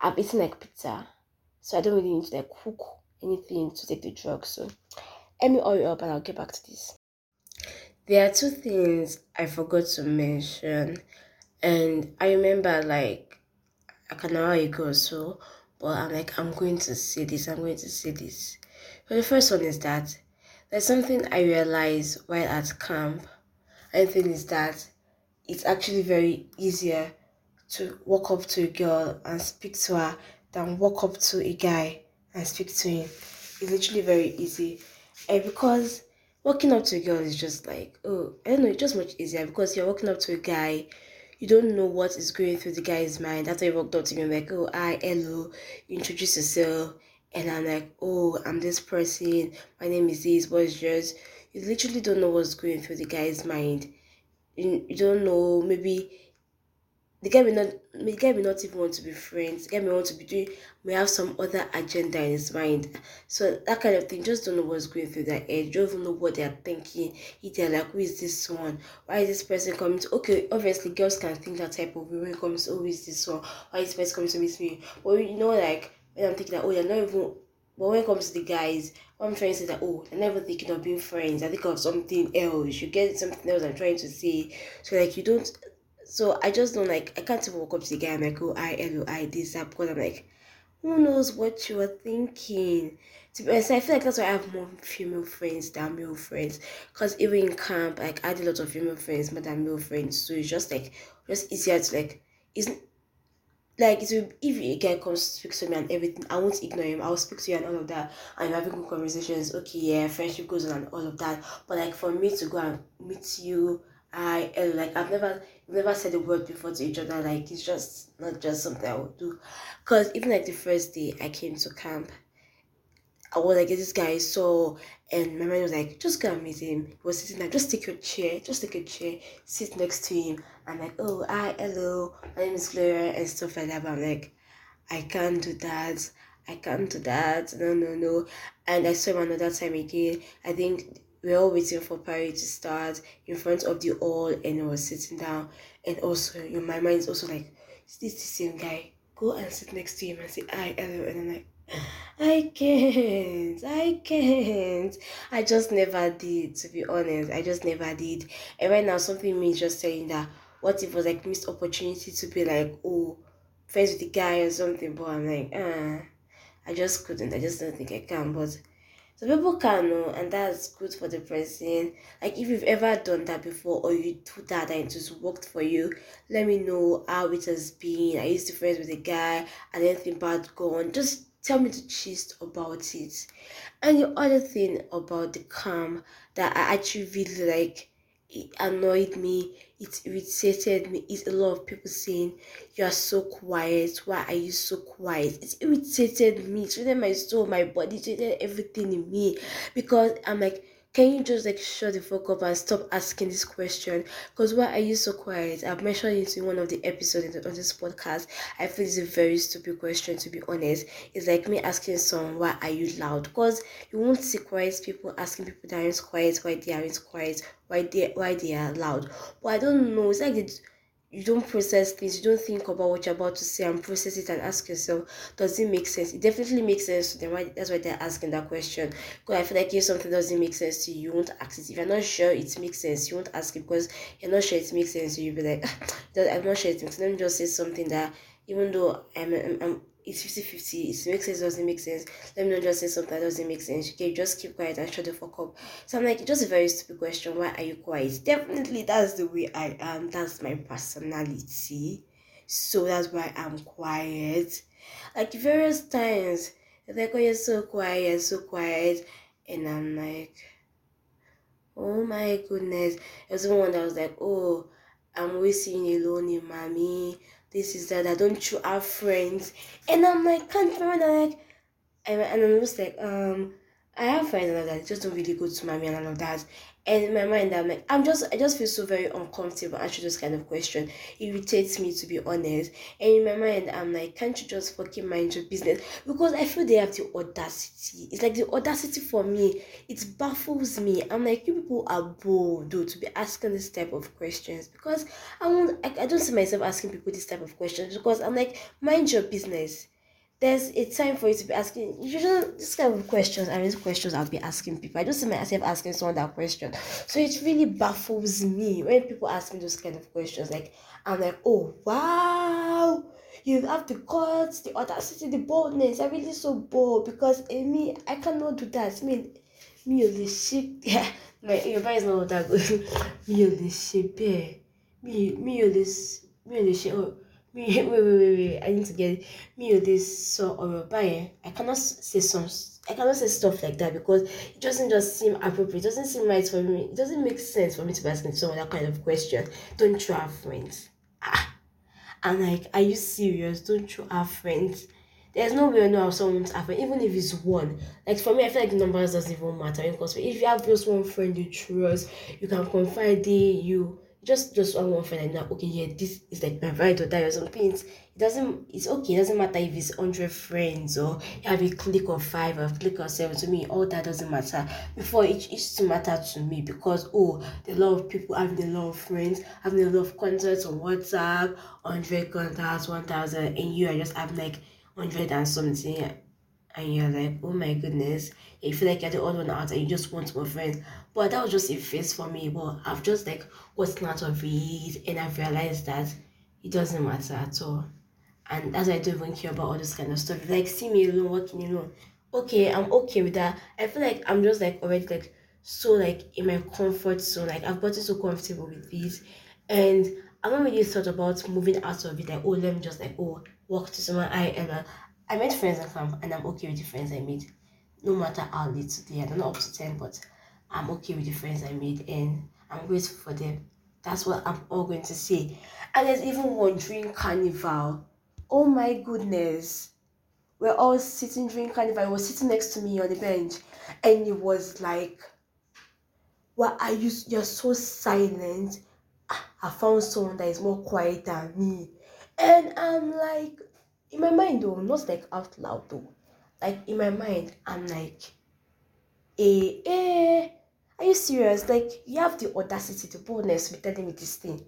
I'm eating like pizza. So I don't really need to like cook anything to take the drugs. So let me hurry up and I'll get back to this. There are two things I forgot to mention. And I remember like like an hour ago or so, but I'm like, I'm going to say this, I'm going to say this. But the first one is that there's something I realized while at camp I think is that it's actually very easier to walk up to a girl and speak to her than walk up to a guy and speak to him. It's literally very easy. And because walking up to a girl is just like, oh, I don't know, it's just much easier because you're walking up to a guy, you don't know what is going through the guy's mind. That's why you walked up to me like, oh, hi, hello, you introduce yourself. And I'm like, oh, I'm this person, my name is this, what's yours? You literally don't know what's going through the guy's mind. You, you don't know, maybe the guy may not the guy may not even want to be friends. The guy may want to be doing may have some other agenda in his mind. So that kind of thing, just don't know what's going through their head. Don't even know what they're thinking. If they're like, who is this one? Why is this person coming to okay, obviously girls can think that type of it comes, oh, who is this one? Why is this person coming to meet me? But you know, like when I'm thinking that, oh, you're not even but when it comes to the guys, what I'm trying to say that oh, I'm never thinking of being friends. I think of something else. You get something else I'm trying to say. So like you don't so I just don't like I can't even walk up to the guy and like oh I I this that because I'm like who knows what you are thinking. To be honest, I feel like that's why I have more female friends than male friends. Cause even in camp, like I had a lot of female friends more than male friends. So it's just like just easier to like it's like will if a guy comes speak to me and everything, I won't ignore him. I'll speak to you and all of that, you're having good conversations. Okay, yeah, friendship goes on and all of that. But like for me to go and meet you, I eh, like I've never never said a word before to each other. Like it's just not just something I would do. Cause even like the first day I came to camp, I was like this guy so and my man was like, just go and meet him. He was sitting there, just take your chair, just take a chair, sit next to him. I'm like, oh, hi, hello, my name is Gloria, and stuff like that. But I'm like, I can't do that. I can't do that. No, no, no. And I saw him another time again. I think we are all waiting for party to start in front of the hall, and I was sitting down. And also, my mind, is also like, is this the same guy? Go and sit next to him and say, hi, hello. And I'm like, I can't. I can't. I just never did, to be honest. I just never did. And right now, something means just saying that what if it was like missed opportunity to be like, oh, friends with the guy or something, but I'm like, ah, I just couldn't. I just don't think I can. But so people can know, and that's good for the person. Like if you've ever done that before, or you do that and it just worked for you, let me know how it has been. I used to friends with a guy, and anything bad gone. Just tell me the gist about it. And the other thing about the calm that I actually really like, it annoyed me, it irritated me, is a lot of people saying, You are so quiet. Why are you so quiet? It irritated me. It irritated my soul, my body, it everything in me. Because I'm like, can you just like shut the fuck up and stop asking this question? Because why are you so quiet? I've mentioned it in one of the episodes on this podcast. I feel it's a very stupid question to be honest. It's like me asking someone why are you loud? Because you won't see quiet people asking people that aren't quiet why they aren't quiet, why they why they are loud. But I don't know. It's like they you don't process things, you don't think about what you're about to say and process it and ask yourself, does it make sense? It definitely makes sense to them. Why that's why they're asking that question. Because I feel like if something doesn't make sense to you, you won't ask it. If you're not sure it makes sense, you won't ask it because you're not sure it makes sense. You'll be like, I'm not sure it makes sense. Let me just say something that even though I'm, I'm, I'm it's 50 50. It makes sense, doesn't make sense. Let me not just say something that doesn't make sense. Okay, just keep quiet and shut the fuck up. So I'm like, just a very stupid question. Why are you quiet? Definitely, that's the way I am. That's my personality. So that's why I'm quiet. Like various times, they're like, oh, you're so quiet, so quiet. And I'm like, oh my goodness. There's one that was like, oh, I'm you alone in Mammy this is that, that don't you have friends? And I'm like, can't that like and, and I'm just like, um, I have friends and all that, just don't really go to my Mammy and all of that. And in my mind, I'm like, I'm just, I just feel so very uncomfortable answering this kind of question. It irritates me to be honest. And in my mind, I'm like, can't you just fucking mind your business? Because I feel they have the audacity. It's like the audacity for me. It baffles me. I'm like, you people are bold, though, to be asking this type of questions. Because I won't, I, I don't see myself asking people this type of questions. Because I'm like, mind your business there's a time for you to be asking know this kind of questions and these questions I'll be asking people. I just see myself asking someone that question. So it really baffles me when people ask me those kind of questions. Like I'm like, oh wow, you have the guts, the audacity, the boldness. I'm really so bold because in me, I cannot do that. I mean me on the ship yeah, my your is not that good. me on the ship, yeah. Me me on this me on the ship. Oh, wait wait wait wait i need to get me or this so or buying i cannot say some i cannot say stuff like that because it doesn't just seem appropriate. It doesn't seem right for me. It doesn't make sense for me to be asking someone that kind of question. Don't you have friends. Ah, I'm like are you serious? Don't you have friends. There's no way I know how someone's happened, even if it's one. Like for me, I feel like numbers doesn't even matter because if you have just one friend you trust, you can confide in you just just one one friend like okay yeah this is like my right or die or something. It doesn't it's okay it doesn't matter if it's 100 friends or you have a click of five or click of seven. To me all that doesn't matter. Before it used to matter to me because oh the lot of people having a lot of friends having a lot of contacts on whatsapp 100 contacts 1000 and you are just having like 100 and something and you're like, oh my goodness, you feel like you're the odd one out and you just want more friends. But that was just a phase for me. But I've just like gotten out of it and I've realized that it doesn't matter at all. And as I don't even care about all this kind of stuff, like see me alone, working alone. Okay, I'm okay with that. I feel like I'm just like already like so like in my comfort zone. Like I've gotten so comfortable with this. And I haven't really thought about moving out of it. Like, oh, let me just like, oh, walk to someone I ever I made friends at camp and I'm okay with the friends I made. No matter how little they are, they're not up to 10, but I'm okay with the friends I made and I'm grateful for them. That's what I'm all going to say. And there's even one during carnival. Oh my goodness. We're all sitting during carnival. Was sitting next to me on the bench and it was like, Why are you you're so silent? Ah, I found someone that is more quiet than me. And I'm like, in my mind though, not like out loud though. Like in my mind, I'm like, eh, eh, are you serious? Like you have the audacity, the boldness to be telling me this thing.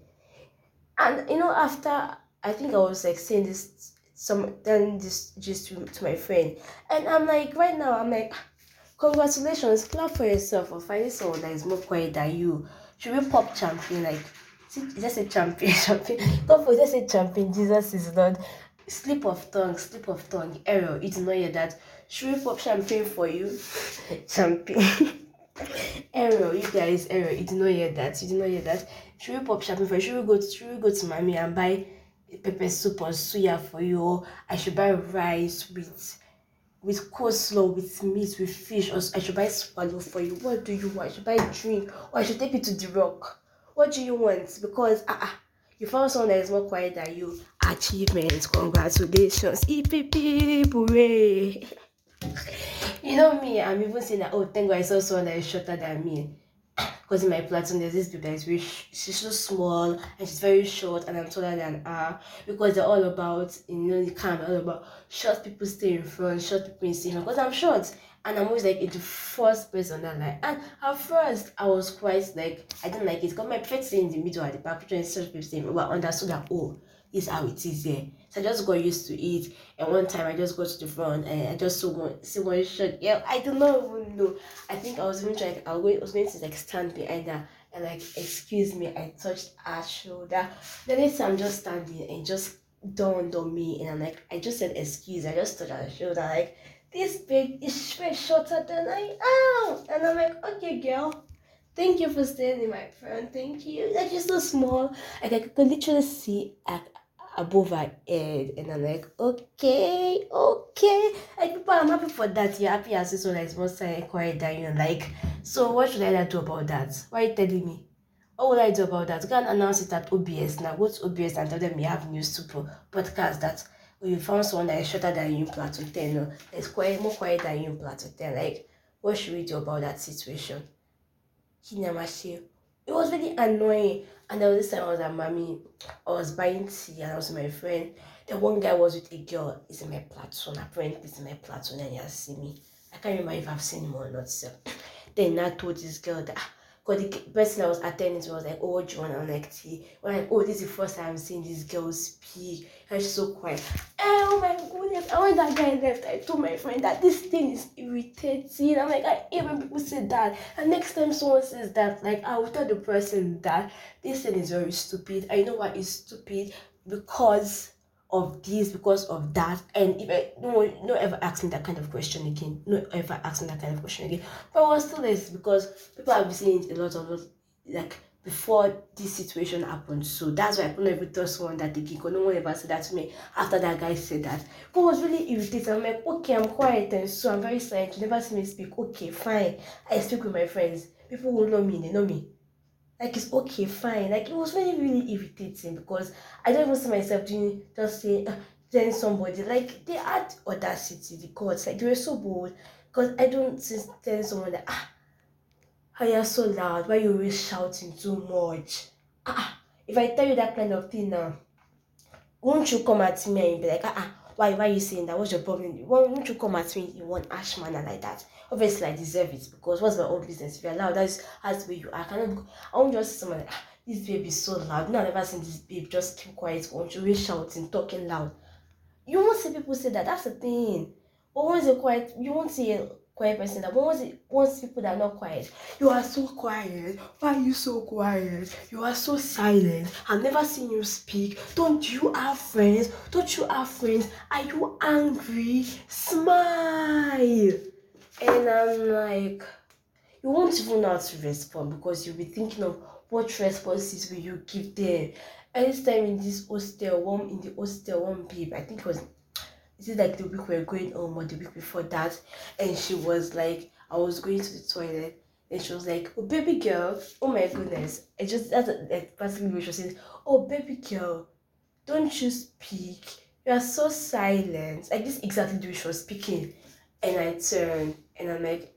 And you know, after I think I was like saying this some then this just to, to my friend. And I'm like, right now, I'm like, congratulations, clap for yourself for finding someone that is more quiet than you. Should we pop champion Like, is that a champion? Champion. God for just a champion. Jesus is Lord slip of tongue, slip of tongue, error. You did not hear that. Should we pop champagne for you? champagne. error, you guys, error. You did not hear that. You did not hear that. Should we pop champagne for you? Should we go to, should we go to Mammy and buy pepper soup or suya for you? Or I should buy rice with with coleslaw, with meat, with fish, or I should buy swallow for you. What do you want? I should buy drink, or I should take you to the rock. What do you want? Because ah, uh, uh, you found someone that is more quiet than you. Achievements, congratulations, EPP, hooray. Eh. you know me, I'm even saying that, oh, thank God I saw someone that is shorter than me. Because in my platoon, there's this people that is very, she's so small and she's very short, and I'm taller than her. Because they're all about, you know, the camp, all about short people stay in front, short people in center. Because I'm short, and I'm always like in the first person that like and at first I was quite like I didn't like it because my pet in the middle at the back which such people saying but I understood that oh is how it is there. So I just got used to it and one time I just got to the front and I just saw one see one shot. Yeah, I do not even know. I think I was even trying I was going to like stand behind her and like excuse me, I touched her shoulder. The next time I'm just standing and just dawned on me and I'm like I just said excuse, I just touched her shoulder like this big is way shorter than I am. And I'm like, okay, girl, thank you for standing my friend. Thank you. Like, you're so small. Like, I could literally see like, above her head. And I'm like, okay, okay. Like, people, I'm happy for that. You're happy as this one is more quiet than you. Like, so what should I do about that? Why are you telling me? What would I do about that? Go and announce it at OBS now. Go to OBS and tell them you have news to podcast that or you found someone that is shorter than you in Platoon 10 or is quiet, more quiet than you in Platoon 10. Like, what should we do about that situation? Hinamashi. It was really annoying. And there was this time I was at Mammy, I was buying tea and I was with my friend. The one guy was with a girl, he's in my platoon. Apparently, he's in my platoon and he has seen me. I can't remember if I've seen him or not. So then I told this girl that ah, because the person I was attending to was like, oh, want to like like, oh, this is the first time I'm seeing this girl speak. And she's so quiet. Oh my goodness. And when that guy left, I told my friend that this thing is irritating. I'm like, I when people say that. And next time someone says that, like, I will tell the person that this thing is very stupid. I know why it's stupid because of this because of that. And if I no no ever ask me that kind of question again. No ever ask me that kind of question again. But I was still this because people have been saying a lot of like before this situation happened. So that's why I couldn't even tell someone that again. Because no one ever said that to me after that guy said that. But I was really irritated. I'm like okay I'm quiet and so I'm very silent. You never see me speak. Okay fine. I speak with my friends. People will know me. They know me like it's okay, fine. Like it was really, really irritating because I don't even see myself doing just say uh, then somebody like they had audacity, the courts, like they were so bold. Because I don't just tell someone that ah how you're so loud, why you always shouting too much. ah, if I tell you that kind of thing now, won't you come at me and be like, ah, ah why, why are you saying that? What's your problem? Why won't you come at me in one ash manner like that? Obviously, I deserve it because what's my own business? If you're loud, that's has to be you. I cannot. I won't just see someone like, ah, this baby is so loud. No, I've never seen this babe just keep quiet. Won't you? Always shouting, talking loud. You won't see people say that. That's the thing. Once you're quiet, you won't see a quiet person. That once once people that are not quiet, you are so quiet. Why are you so quiet? You are so silent. I've never seen you speak. Don't you have friends? Don't you have friends? Are you angry? Smile. And I'm like, you won't even know how to respond because you'll be thinking of what responses will you give them. And this time in this hostel, one in the hostel, one babe, I think it was is it like the week we are going home or the week before that? And she was like, I was going to the toilet. And she was like, Oh baby girl, oh my goodness. It just that's like basically what she was saying, Oh baby girl, don't you speak? You are so silent. Like this exactly the way she was speaking. And I turned and I'm like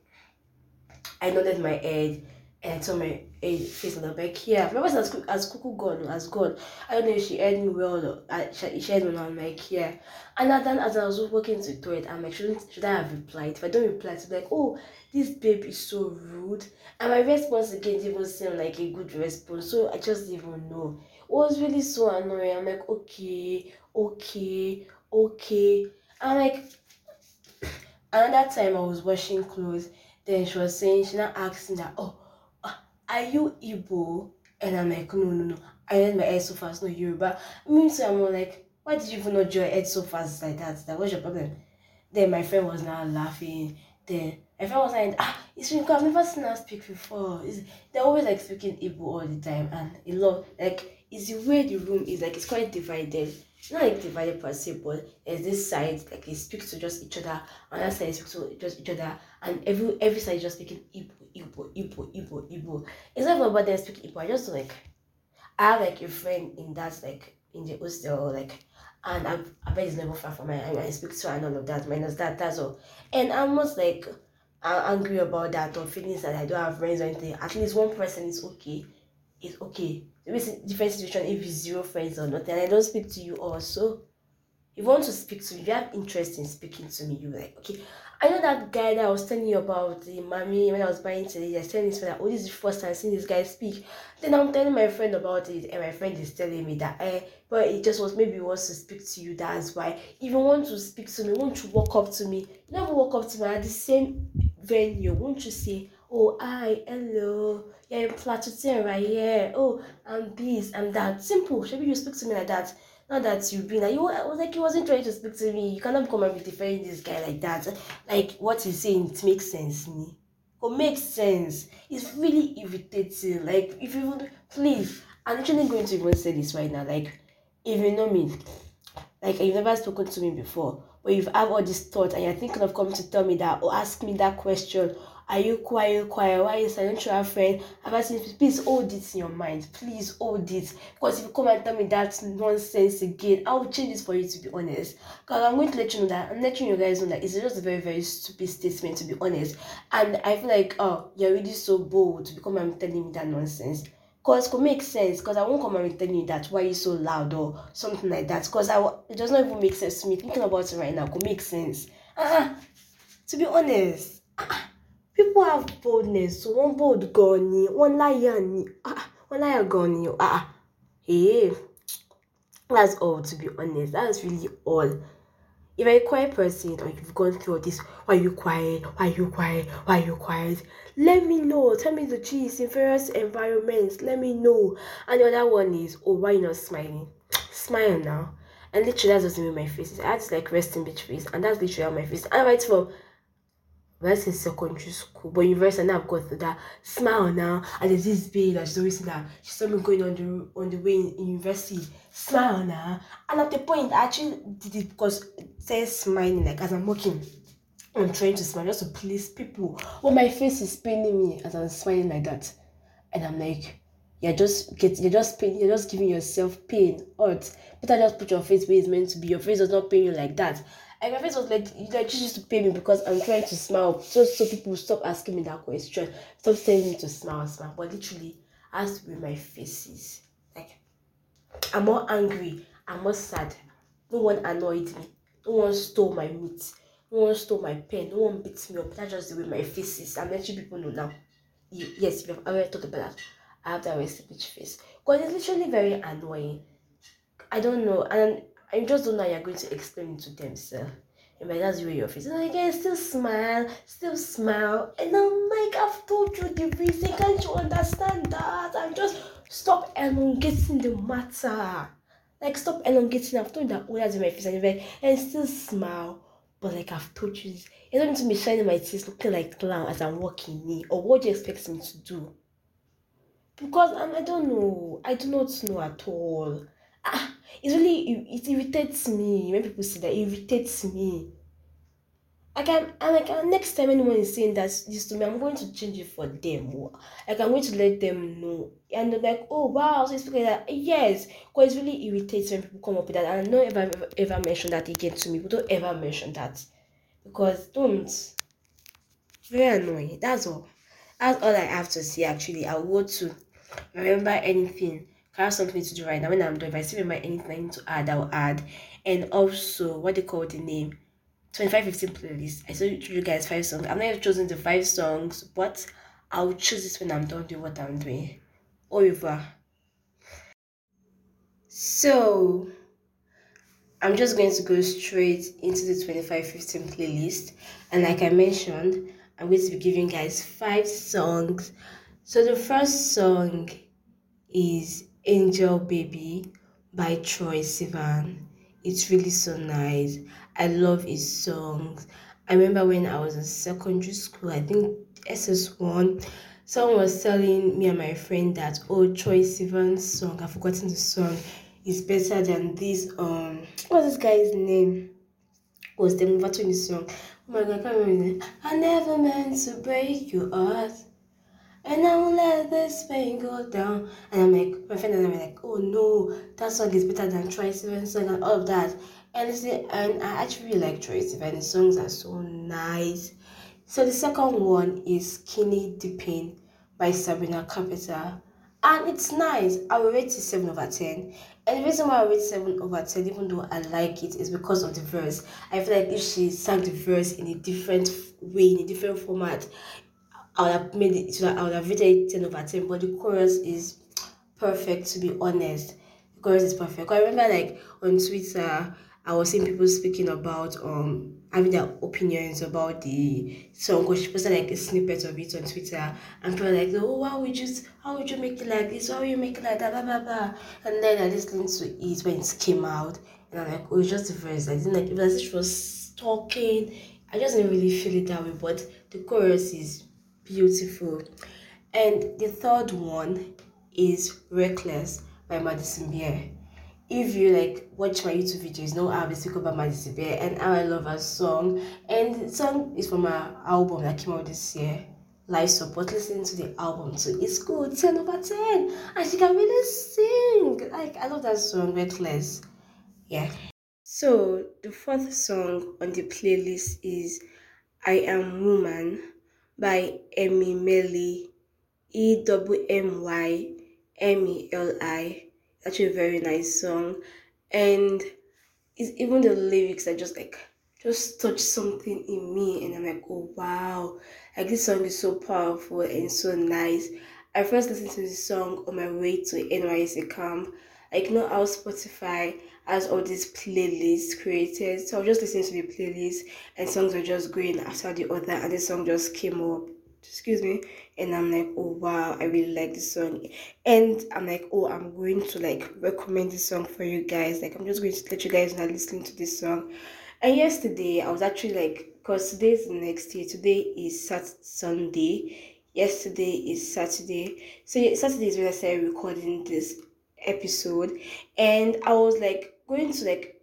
I nodded my head and I told my a face on the back. Yeah, my voice has as Kuku gone, has gone. I don't know if she heard me well or I, she, she heard me on like yeah. And then as I was walking to the toilet, I'm like, shouldn't should I have replied? If I don't reply, to like, oh, this babe is so rude. And my response again didn't even seem like a good response. So I just didn't even know. It was really so annoying. I'm like, okay, okay, okay. I'm like another time I was washing clothes, then she was saying she now me that, oh are you Igbo? And I'm like, no, no, no. I had my head so fast, no Yoruba. Me too, I'm like, why did you even not your head so fast like that? That was your problem. Then my friend was now laughing. Then my friend was like, ah, it's because I've never seen her speak before. It's, they're always like speaking Igbo all the time. And a lot, like, it's the way the room is, like, it's quite divided. Not like divided per se, but there's this side, like, they speak to just each other. And that side speaks to just each other. And every every side is just speaking Igbo Igbo, Igbo, Igbo, Igbo. It's not about them speak Igbo. I just like I have like a friend in that like in the hostel like and I, I bet it's never far from my I, speak to and all of that minus that that's all. And I'm almost like I'm angry about that or feelings that I don't have friends or anything. At least one person is okay. It's okay. It's a different situation if it's zero friends or nothing. And I don't speak to you also. If you want to speak to me, if you have interest in speaking to me, you're like, okay, I know that guy that I was telling you about, the Mammy, when I was buying today, I was telling this friend that, oh, this is the first time seeing this guy speak. Then I'm telling my friend about it, and my friend is telling me that, eh, but it just was maybe he wants to speak to you, that's why. If you want to speak to me, won't you walk up to me? Never walk up to me at the same venue, won't you say, oh, hi, hello, you're Plateau right here, oh, I'm this, I'm that. Simple, maybe you speak to me like that. Not that you've been like, you was like he wasn't trying to speak to me. You cannot come and be defending this guy like that. Like what he's saying, it makes sense me. It makes sense. It's really irritating. Like if you would please, I'm actually going to even say this right now. Like if you know me, like you've never spoken to me before, but you've had all these thoughts and you're thinking of coming to tell me that or ask me that question are you quiet, quiet? Why is silent to a friend? Have I seen please hold it in your mind. Please hold it. Because if you come and tell me that nonsense again, I'll change this for you to be honest. Because I'm going to let you know that I'm letting you guys know that it's just a very, very stupid statement to be honest. And I feel like oh you're really so bold to come and telling me that nonsense. Cause it could make sense. Cause I won't come and tell you that why you so loud or something like that. Cause I it does not even make sense to me. Thinking about it right now could make sense. Uh, to be honest. Uh, people have boldness. Wọ́n bold gan ni wọ́n láyà ni. Ah wọ́n láyà gan ni ah hey that's all to be honest. That's really all. If you're a quiet person or you've gone through all this why are you quiet? Why are you quiet? Why are you quiet? Let me know. Tell me the gist in various environments. Let me know. And the other one is oh why you not smiling? Smile now. And literally that's just me my face. I this like resting bitch face. And that's literally how my face and right from in secondary school, but university now I've got that smile now. And there's this babe that she's always saying that she saw me going on the on the way in, university. Smile now. And at the point I actually did it because says smiling like as I'm walking. I'm trying to smile just to please people. But my face is paining me as I'm smiling like that. And I'm like, you're just get you're just pain, you're just giving yourself pain. Hurt. Better just put your face where it's meant to be. Your face does not pain you like that. And my face was like, like just used to pay me because I'm trying to smile, just so people stop asking me that question, stop telling me to smile, smile. But literally, to be my faces. like I'm more angry. I'm more sad. No one annoyed me. No one stole my meat. No one stole my pen. No one beat me up. That's just the way my face is. I'm letting people know now. Yes, have already talked about that. I have that West Beach face. Because it's literally very annoying. I don't know. And I just don't know you're going to explain it to them, sir. And that's the way your face. And I still smile, still smile. And I'm like, I've told you the reason. Can't you understand that? I'm just stop elongating the matter. Like, stop elongating. I've told you that that's in my face. And, like, and still smile. But like I've told you, you don't need to be shining my teeth looking like clown as I'm walking in. Or what do you expect me to do? Because I'm, I don't know. I do not know at all. Ah, it really it, it irritates me when people say that. It irritates me. I can and like next time anyone is saying that this to me, I'm going to change it for them. Like I'm going to let them know. And they're like, oh wow, so it's like that. Yes, because it really irritates when people come up with that. And I don't ever ever, ever mention that again to me. But don't ever mention that. Because don't. Very annoying. That's all. That's all I have to say actually. I'll go to remember anything. I have something to do right now. When I'm done, if I still remember anything to add, I'll add. And also, what they call the name 2515 playlist. I told you guys five songs. I'm not choosing the five songs, but I'll choose it when I'm done doing what I'm doing. Over. So, I'm just going to go straight into the 2515 playlist. And like I mentioned, I'm going to be giving guys five songs. So, the first song is Angel Baby by Troye Sivan. It's really so nice. I love his songs. I remember when I was in secondary school, I think SS1, someone was telling me and my friend that oh Troye Sivan's song, I've forgotten the song, is better than this um what's this guy's name? Was the Muvato song? Oh my god, I can't remember. I never meant to break your heart. And I won't let this pain go down. And I'm like, my friend and I'm like, oh no, that song is better than Troye Sivan's song and all of that. And, and I actually like Troye Sivan. The songs are so nice. So the second one is Skinny Dipping by Sabrina Carpenter. And it's nice. I will rate it 7 over 10. And the reason why I rate 7 over 10, even though I like it, is because of the verse. I feel like if she sang the verse in a different way, in a different format, I would have made it, so I would have rated it 10 over 10, but the chorus is perfect to be honest. The chorus is perfect. I remember like on Twitter, I was seeing people speaking about um having their opinions about the song because she posted like a snippet of it on Twitter and people like, oh why would you how would you make it like this? Why would you make it like that? Blah blah blah. And then I listened to it when it came out and I'm like, oh it's just the verse. I didn't like it was she was talking. I just didn't really feel it that way, but the chorus is beautiful. And the third one is Reckless by Madison Beer. If you like watch my YouTube videos, know I speak about Madison Beer and how I love her song. And the song is from her album that came out this year. Life support, listening to the album too. It's good, 10 over 10. And she can really sing. Like I love that song, Reckless. Yeah. So the fourth song on the playlist is I Am Woman by Emmy Meli, E W M Y M E L I. Actually, a very nice song, and it's even the lyrics are just like just touch something in me, and I'm like, oh wow, like this song is so powerful and so nice. I first listened to this song on my way to NYSC camp. Like, you know how Spotify has all these playlists created. So I was just listening to the playlist and songs were just going after the other and the song just came up. Excuse me. And I'm like, oh wow, I really like this song. And I'm like, oh, I'm going to like recommend this song for you guys. Like I'm just going to let you guys know listening to this song. And yesterday I was actually like, because today's the next year. Today is Sat Sunday. Yesterday is Saturday. So Saturday is when I started recording this episode. And I was like going to like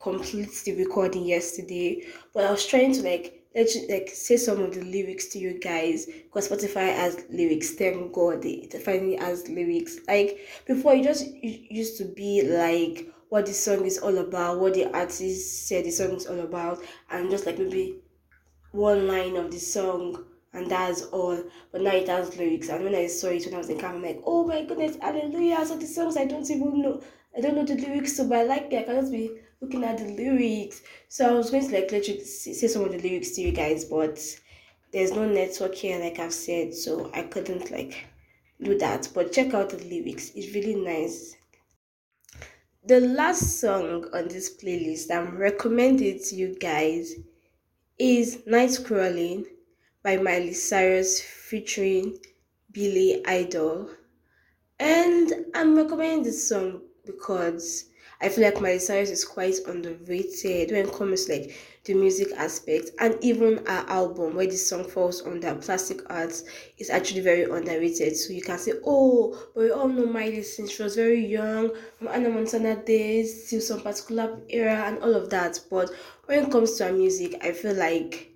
complete the recording yesterday, but I was trying to like let you like say some of the lyrics to you guys because Spotify has lyrics. Thank God they finally has lyrics. Like before, it just it used to be like what the song is all about, what the artist said the song is all about, and just like maybe one line of the song and that's all. But now it has lyrics. And when I saw it when I was in camp, I'm like, oh my goodness, hallelujah. So the songs I don't even know. I don't know the lyrics, so but I like it. I just be looking at the lyrics. So I was going to like literally say some of the lyrics to you guys, but there's no network here, like I've said, so I couldn't like do that. But check out the lyrics; it's really nice. The last song on this playlist I'm recommending to you guys is Night Crawling by Miley Cyrus featuring Billy Idol. And I'm recommending this song because I feel like Miley Cyrus is quite underrated when it comes to like the music aspect and even her album where this song falls under Plastic Hearts is actually very underrated. So you can say, oh, but we all know Miley since she was very young, from Hannah Montana days to some particular era and all of that. But when it comes to her music, I feel like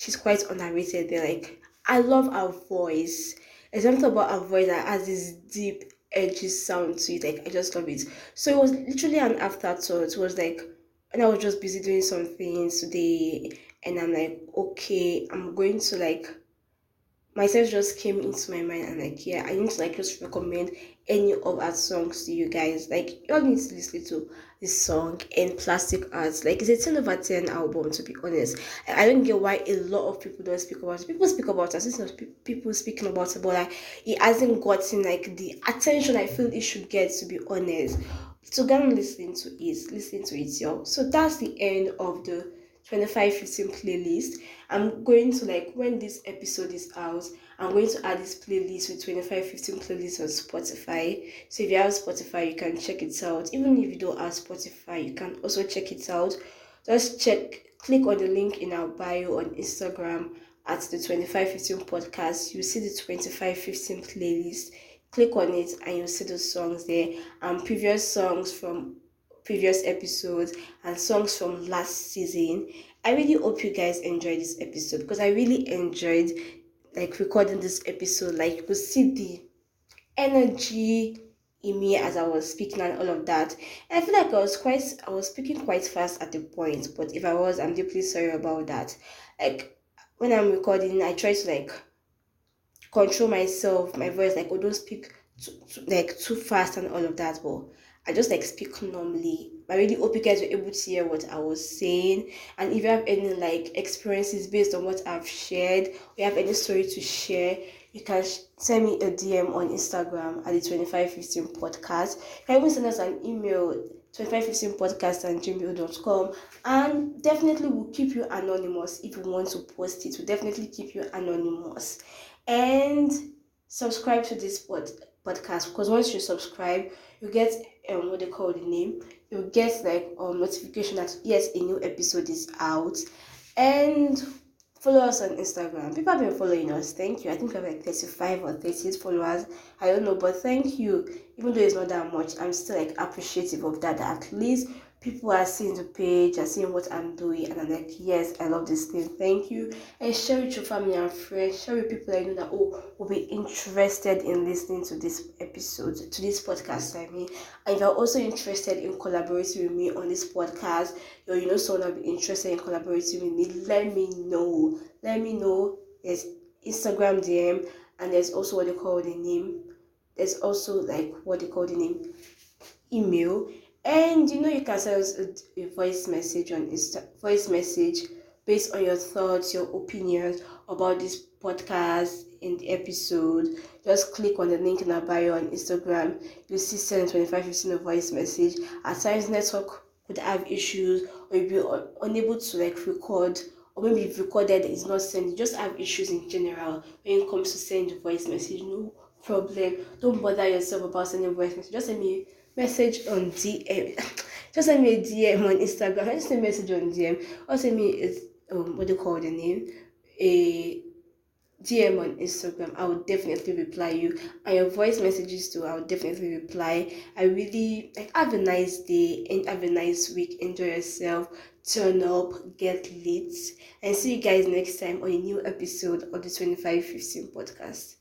she's quite underrated. They're like I love her voice. There's something about her voice that has this deep edgy sound to it. Like I just love it. So it was literally an afterthought. It was like and I was just busy doing some things today and I'm like, okay, I'm going to like myself just came into my mind and like yeah i need to like just recommend any of our songs to you guys like you all need to listen to this song in Plastic Hearts. Like it's a 10 over 10 album to be honest. I don't get why a lot of people don't speak about it. People speak about it since people speaking about it but like it hasn't gotten like the attention i feel it should get to be honest. So go and listen to it. Listen to it y'all. So that's the end of the 2515 playlist. I'm going to like when this episode is out i'm going to add this playlist with 2515 playlist on spotify. So if you have spotify you can check it out. Even if you don't have spotify you can also check it out. Just check click on the link in our bio on instagram at the 2515 podcast. You see the 2515 playlist. Click on it and you'll see the songs there. And previous songs from previous episodes and songs from last season. I really hope you guys enjoyed this episode because I really enjoyed like recording this episode. Like you could see the energy in me as I was speaking and all of that. And I feel like I was quite I was speaking quite fast at the point, but if I was, I'm deeply sorry about that. Like when I'm recording, I try to like control myself, my voice, like oh don't speak too, too, like too fast and all of that. But I just like speak normally. I really hope you guys were able to hear what I was saying. And if you have any like experiences based on what I've shared, or you have any story to share, you can send me a DM on Instagram at the 2515 podcast. You can even send us an email 2515podcast at gmail.com and definitely we'll keep you anonymous if you want to post it. We'll definitely keep you anonymous. And subscribe to this pod- podcast because once you subscribe, you get um what they call the name you get like um notification that yes a new episode is out. And follow us on instagram. People have been following us. Thank you. I think we have like 35 or 38 followers. I don't know but thank you. Even though it's not that much i'm still like appreciative of that at least people are seeing the page, are seeing what I'm doing, and I'm like, yes, I love this thing. Thank you. And share with your family and friends. Share with people that you know that oh will be interested in listening to this episode, to this podcast. I mean, and if you're also interested in collaborating with me on this podcast, or you know someone will be interested in collaborating with me, let me know. Let me know. There's Instagram DM, and there's also what they call the name. There's also like what they call the name email and you know you can send us a, a voice message on Insta voice message based on your thoughts, your opinions about this podcast in the episode. Just click on the link in our bio on Instagram. You'll see send 2515 a voice message. At times network could have issues or you'll be unable to like record or maybe recorded it's not sent. You just have issues in general when it comes to send voice message. No problem. Don't bother yourself about sending voice message. Just send me message on DM. Just send me a DM on Instagram. Just send a message on DM. Or send me a, um, what do you call the name? A DM on Instagram. I will definitely reply you. And your voice messages too, I will definitely reply. I really like have a nice day and have a nice week. Enjoy yourself. Turn up, get lit, and see you guys next time on a new episode of the 2515 podcast.